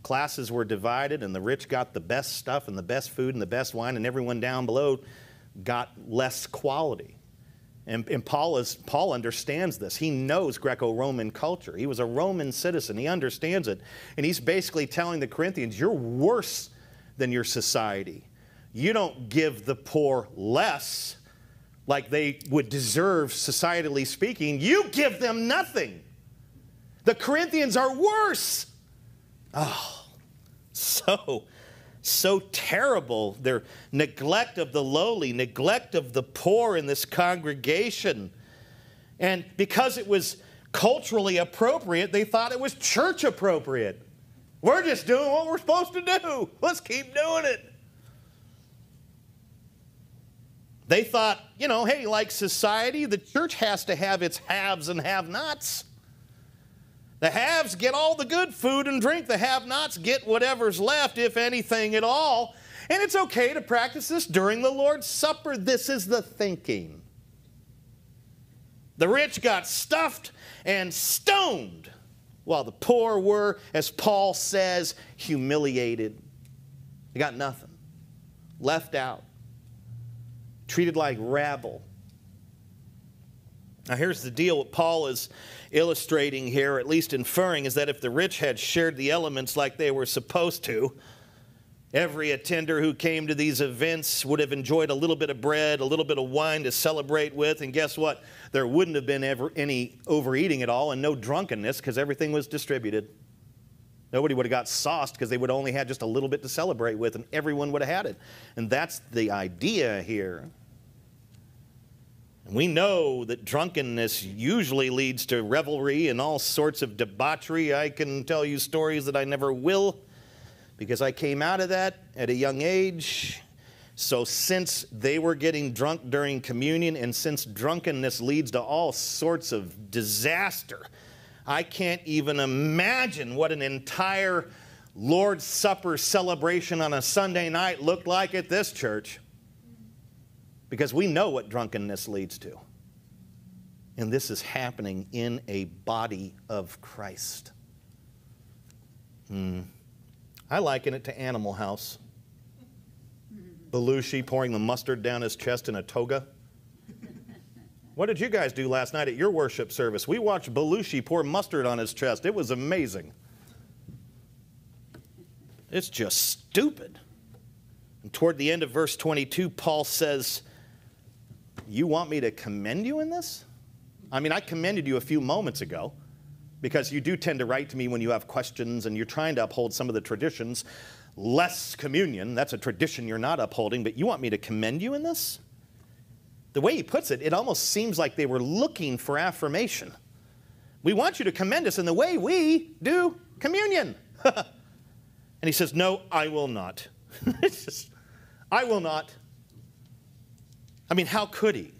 classes were divided and the rich got the best stuff and the best food and the best wine, and everyone down below got less quality. And, and, Paul, is, Paul understands this. He knows Greco Roman culture. He was a Roman citizen. He understands it. And he's basically telling the Corinthians, You're worse than your society. You don't give the poor less like they would deserve, societally speaking. You give them nothing. The Corinthians are worse. Oh, so, so terrible. Their neglect of the lowly, neglect of the poor in this congregation. And because it was culturally appropriate, they thought it was church appropriate. We're just doing what we're supposed to do. Let's keep doing it. They thought, you know, hey, like society, the church has to have its haves and have nots. The haves get all the good food and drink. The have nots get whatever's left, if anything at all. And it's okay to practice this during the Lord's Supper. This is the thinking. The rich got stuffed and stoned, while the poor were, as Paul says, humiliated. They got nothing, left out, treated like rabble. Now, here's the deal what Paul is illustrating here, at least inferring, is that if the rich had shared the elements like they were supposed to, every attender who came to these events would have enjoyed a little bit of bread, a little bit of wine to celebrate with, and guess what? There wouldn't have been ever any overeating at all and no drunkenness because everything was distributed. Nobody would have got sauced because they would only had just a little bit to celebrate with, and everyone would have had it. And that's the idea here. We know that drunkenness usually leads to revelry and all sorts of debauchery. I can tell you stories that I never will because I came out of that at a young age. So, since they were getting drunk during communion, and since drunkenness leads to all sorts of disaster, I can't even imagine what an entire Lord's Supper celebration on a Sunday night looked like at this church because we know what drunkenness leads to. And this is happening in a body of Christ. Hmm. I liken it to Animal House. Belushi pouring the mustard down his chest in a toga. What did you guys do last night at your worship service? We watched Belushi pour mustard on his chest. It was amazing. It's just stupid. And toward the end of verse 22, Paul says, you want me to commend you in this? I mean, I commended you a few moments ago because you do tend to write to me when you have questions and you're trying to uphold some of the traditions. Less communion, that's a tradition you're not upholding, but you want me to commend you in this? The way he puts it, it almost seems like they were looking for affirmation. We want you to commend us in the way we do communion. and he says, No, I will not. just, I will not. I mean, how could he?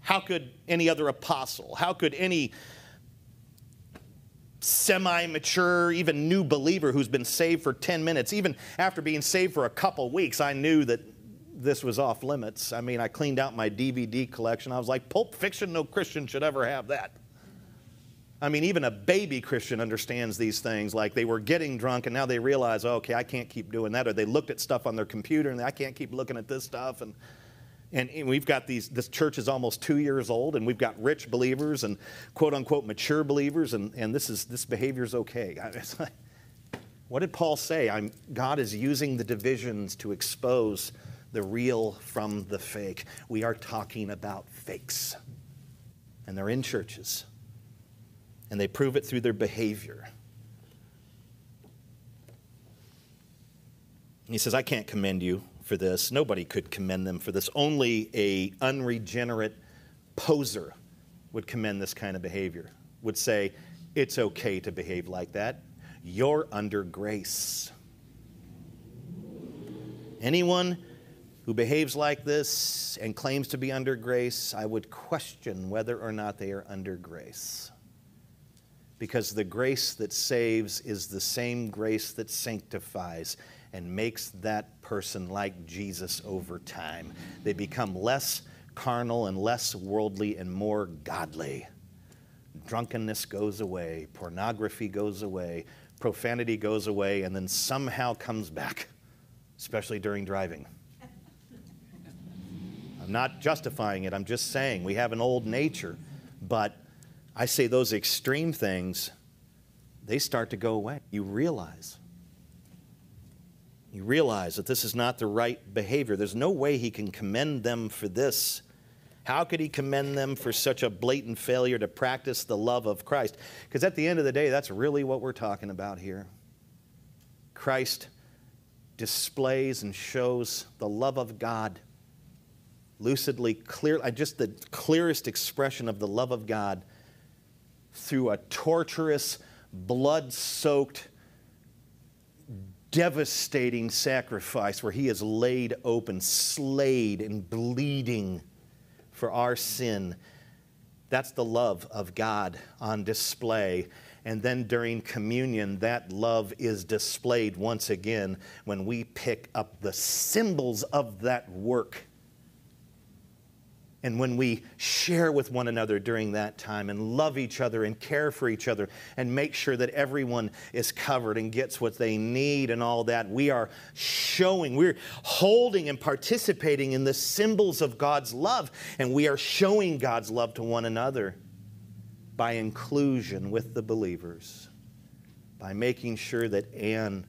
How could any other apostle? How could any semi mature, even new believer who's been saved for 10 minutes, even after being saved for a couple weeks, I knew that this was off limits. I mean, I cleaned out my DVD collection. I was like, Pulp Fiction, no Christian should ever have that. I mean, even a baby Christian understands these things. Like they were getting drunk and now they realize, oh, okay, I can't keep doing that. Or they looked at stuff on their computer and I can't keep looking at this stuff. And and, we've got these, this church is almost two years old, and we've got rich believers and quote unquote mature believers, and, and this, is, this behavior is okay. Like, what did Paul say? I'm, God is using the divisions to expose the real from the fake. We are talking about fakes, and they're in churches, and they prove it through their behavior. he says, I can't commend you for this. Nobody could commend them for this. Only a unregenerate poser would commend this kind of behavior. Would say it's okay to behave like that. You're under grace. Anyone who behaves like this and claims to be under grace, I would question whether or not they are under grace. Because the grace that saves is the same grace that sanctifies and makes that person like Jesus over time. They become less carnal and less worldly and more godly. Drunkenness goes away, pornography goes away, profanity goes away, and then somehow comes back, especially during driving. I'm not justifying it, I'm just saying we have an old nature, but I say those extreme things, they start to go away. You realize you realize that this is not the right behavior. There's no way he can commend them for this. How could he commend them for such a blatant failure to practice the love of Christ? Because at the end of the day, that's really what we're talking about here. Christ displays and shows the love of God lucidly, clear, just the clearest expression of the love of God through a torturous, blood soaked, devastating sacrifice where he is laid open, slayed, and bleeding for our sin. That's the love of God on display. And then during communion, that love is displayed once again when we pick up the symbols of that work and when we share with one another during that time and love each other and care for each other and make sure that everyone is covered and gets what they need and all that, we are showing, we're holding and participating in the symbols of God's love. And we are showing God's love to one another by inclusion with the believers, by making sure that Anne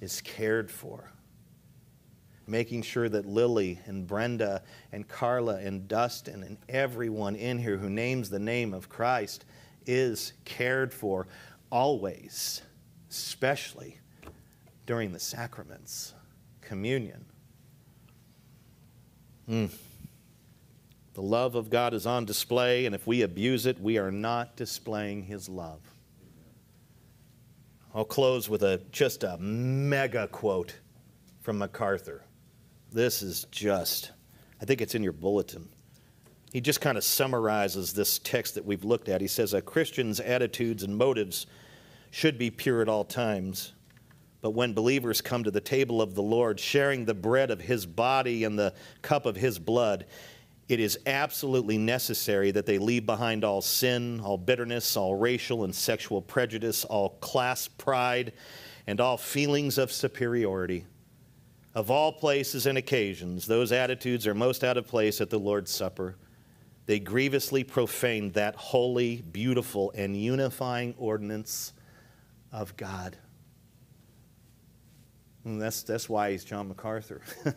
is cared for making sure that Lily and Brenda and Carla and Dustin and everyone in here who names the name of Christ is cared for always, especially during the sacraments, communion. Mm. The love of God is on display, and if we abuse it, we are not displaying His love. I'll close with a just a mega quote from MacArthur. This is just, I think it's in your bulletin. He just kind of summarizes this text that we've looked at. He says, A Christian's attitudes and motives should be pure at all times. But when believers come to the table of the Lord, sharing the bread of his body and the cup of his blood, it is absolutely necessary that they leave behind all sin, all bitterness, all racial and sexual prejudice, all class pride, and all feelings of superiority. Of all places and occasions, those attitudes are most out of place at the Lord's Supper. They grievously profane that holy, beautiful, and unifying ordinance of God. And that's, that's why he's John MacArthur.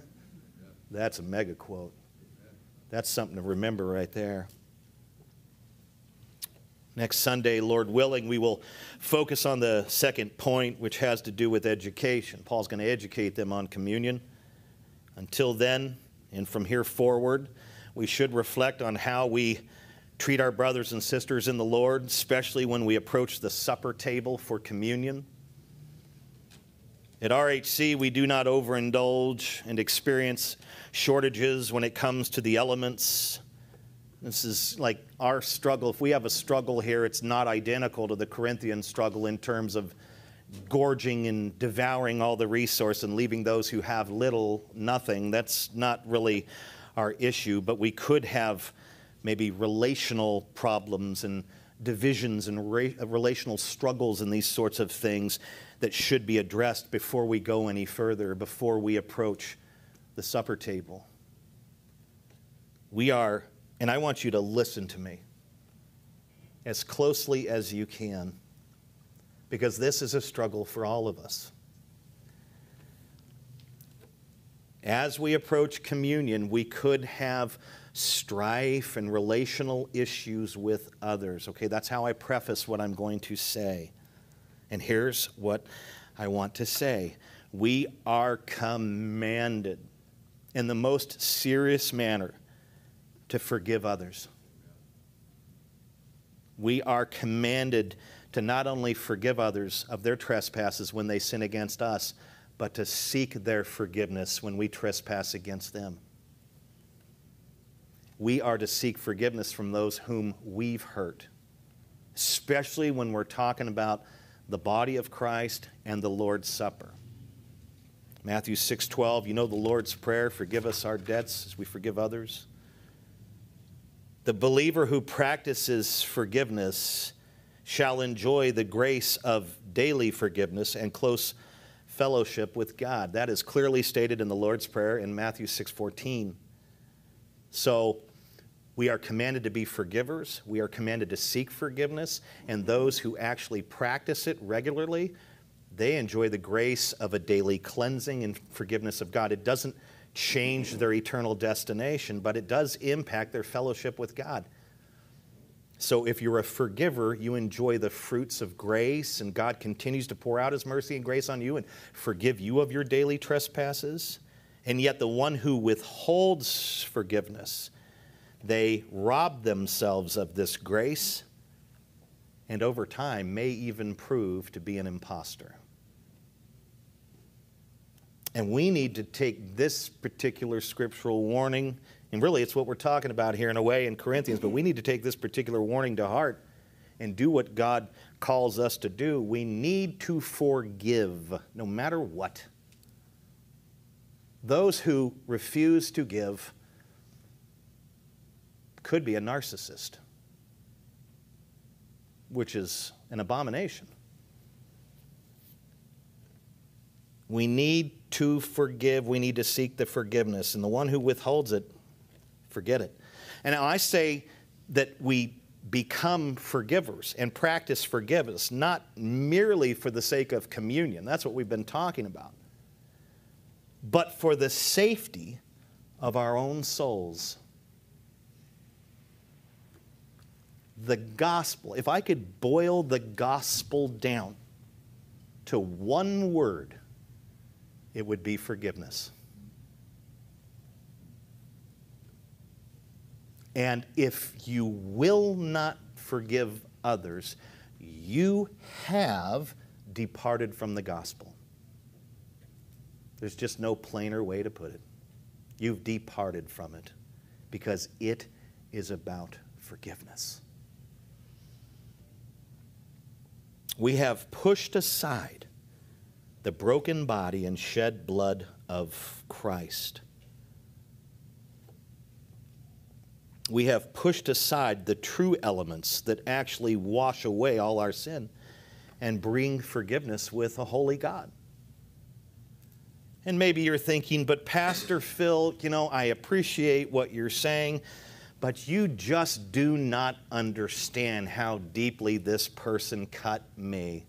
that's a mega quote. That's something to remember right there. Next Sunday, Lord willing, we will focus on the second point, which has to do with education. Paul's going to educate them on communion. Until then, and from here forward, we should reflect on how we treat our brothers and sisters in the Lord, especially when we approach the supper table for communion. At RHC, we do not overindulge and experience shortages when it comes to the elements this is like our struggle. If we have a struggle here, it's not identical to the Corinthian struggle in terms of gorging and devouring all the resource and leaving those who have little nothing. That's not really our issue, but we could have maybe relational problems and divisions and ra- uh, relational struggles and these sorts of things that should be addressed before we go any further, before we approach the supper table. We are and I want you to listen to me as closely as you can, because this is a struggle for all of us. As we approach communion, we could have strife and relational issues with others. Okay, that's how I preface what I'm going to say. And here's what I want to say we are commanded in the most serious manner to forgive others. We are commanded to not only forgive others of their trespasses when they sin against us, but to seek their forgiveness when we trespass against them. We are to seek forgiveness from those whom we've hurt, especially when we're talking about the body of Christ and the Lord's Supper. Matthew 6:12, you know the Lord's prayer, forgive us our debts as we forgive others. The believer who practices forgiveness shall enjoy the grace of daily forgiveness and close fellowship with God. That is clearly stated in the Lord's Prayer in Matthew 6:14. So we are commanded to be forgivers, we are commanded to seek forgiveness, and those who actually practice it regularly, they enjoy the grace of a daily cleansing and forgiveness of God. It doesn't change their eternal destination, but it does impact their fellowship with God. So if you're a forgiver, you enjoy the fruits of grace, and God continues to pour out his mercy and grace on you and forgive you of your daily trespasses. And yet, the one who withholds forgiveness, they rob themselves of this grace, and over time may even prove to be an impostor. And we need to take this particular scriptural warning, and really it's what we're talking about here in a way in Corinthians, but we need to take this particular warning to heart and do what God calls us to do, we need to forgive no matter what. Those who refuse to give could be a narcissist, which is an abomination. We need to forgive. We need to seek the forgiveness. And the one who withholds it, forget it. And I say that we become forgivers and practice forgiveness, not merely for the sake of communion. That's what we've been talking about. But for the safety of our own souls. The gospel, if I could boil the gospel down to one word, it would be forgiveness. And if you will not forgive others, you have departed from the gospel. There's just no plainer way to put it. You've departed from it because it is about forgiveness. We have pushed aside the broken body and shed blood of Christ. We have pushed aside the true elements that actually wash away all our sin and bring forgiveness with a holy God. And maybe you're thinking, but Pastor Phil, you know, I appreciate what you're saying, but you just do not understand how deeply this person cut me.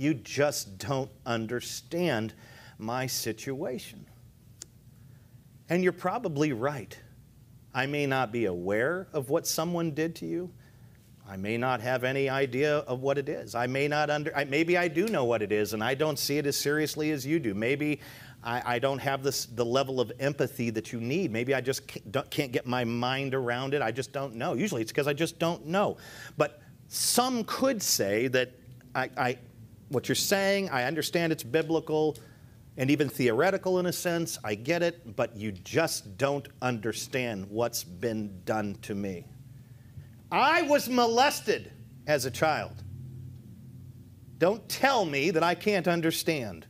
You just don't understand my situation. And you're probably right. I may not be aware of what someone did to you. I may not have any idea of what it is. I may not under, I, maybe I do know what it is and I don't see it as seriously as you do. Maybe I, I don't have this, the level of empathy that you need. Maybe I just can't, can't get my mind around it. I just don't know. Usually it's because I just don't know. But some could say that I, I, what you're saying. I understand it's biblical and even theoretical in a sense. I get it, but you just don't understand what's been done to me. I was molested as a child. Don't tell me that I can't understand.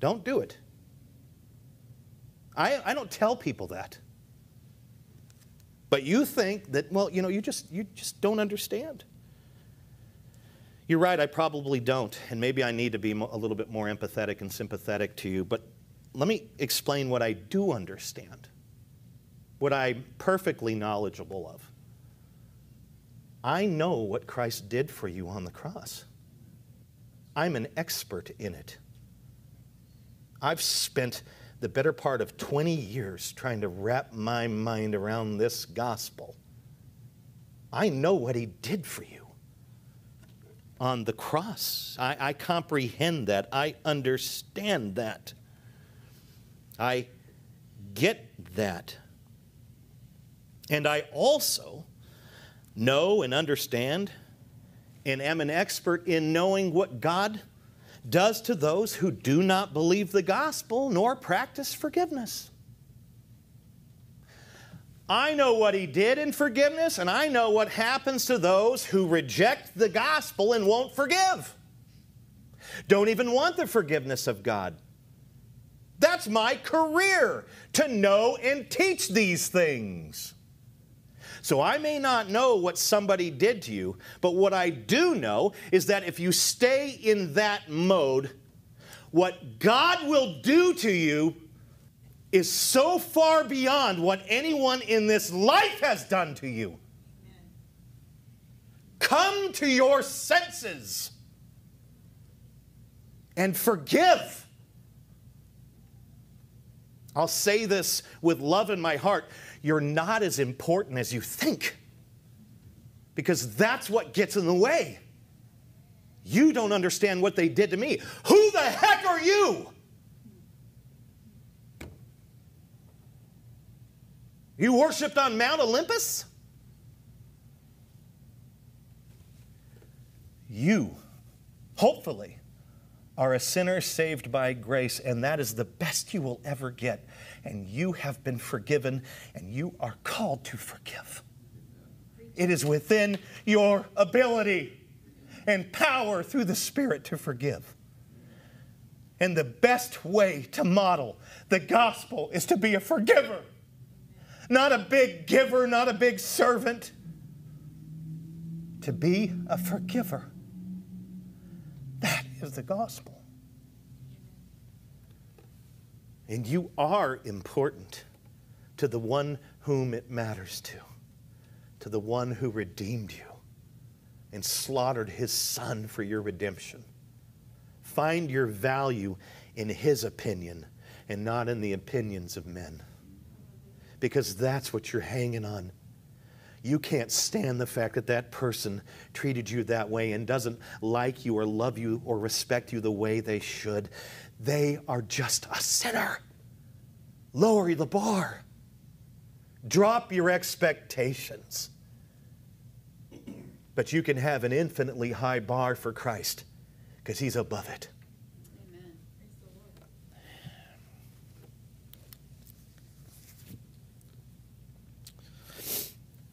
Don't do it. I, I don't tell people that. But you think that, well, you know, you just, you just don't understand. You're right, I probably don't, and maybe I need to be a little bit more empathetic and sympathetic to you, but let me explain what I do understand, what I'm perfectly knowledgeable of. I know what Christ did for you on the cross. I'm an expert in it. I've spent the better part of 20 years trying to wrap my mind around this gospel. I know what he did for you on the cross. I, I comprehend that. I understand that. I get that. And I also know and understand and am an expert in knowing what God does to those who do not believe the gospel nor practice forgiveness. I know what he did in forgiveness, and I know what happens to those who reject the gospel and won't forgive. Don't even want the forgiveness of God. That's my career to know and teach these things. So I may not know what somebody did to you, but what I do know is that if you stay in that mode, what God will do to you is so far beyond what anyone in this life has done to you. Come to your senses and forgive. I'll say this with love in my heart. You're not as important as you think because that's what gets in the way. You don't understand what they did to me. Who the heck are you? You worshiped on Mount Olympus? You, hopefully, are a sinner saved by grace, and that is the best you will ever get. And you have been forgiven, and you are called to forgive. it is within your ability and power through the Spirit to forgive. And the best way to model the gospel is to be a forgiver, not a big giver, not a big servant. To be a forgiver. That is the gospel. And you are important to the one whom it matters to, to the one who redeemed you and slaughtered his son for your redemption. Find your value in his opinion and not in the opinions of men. Because that's what you're hanging on. You can't stand the fact that that person treated you that way and doesn't like you or love you or respect you the way they should. They are just a sinner. Lower the bar. Drop your expectations. But you can have an infinitely high bar for Christ because he's above it.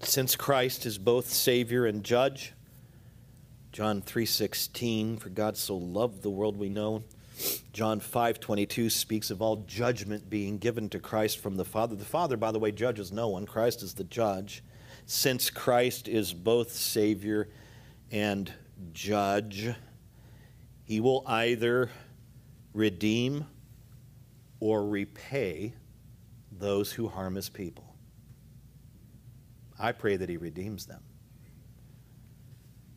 Since Christ is both Savior and Judge, John 3:16, for God so loved the world we know. John 5:22 speaks of all judgment being given to Christ from the Father. The Father, by the way, judges no one. Christ is the judge since Christ is both Savior and Judge, he will either redeem or repay those who harm his people. I pray that he redeems them.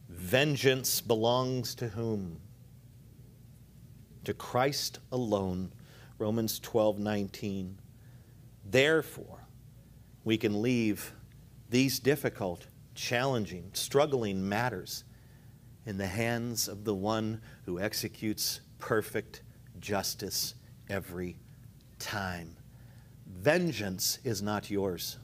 Vengeance belongs to whom? To Christ alone. Romans 12 19. Therefore, we can leave these difficult, challenging, struggling matters in the hands of the one who executes perfect justice every time. Vengeance is not yours.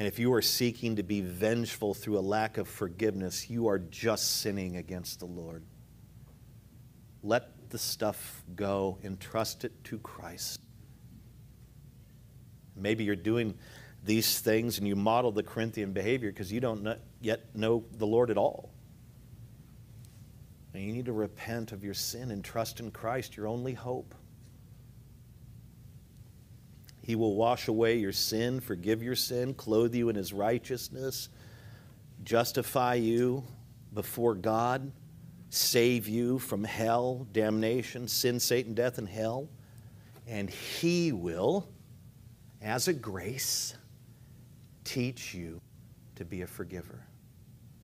And if you are seeking to be vengeful through a lack of forgiveness, you are just sinning against the Lord. Let the stuff go and trust it to Christ. Maybe you're doing these things and you model the Corinthian behavior because you don't yet know the Lord at all. And you need to repent of your sin and trust in Christ, your only hope. He will wash away your sin, forgive your sin, clothe you in his righteousness, justify you before God, save you from hell, damnation, sin, Satan, death, and hell. And he will, as a grace, teach you to be a forgiver.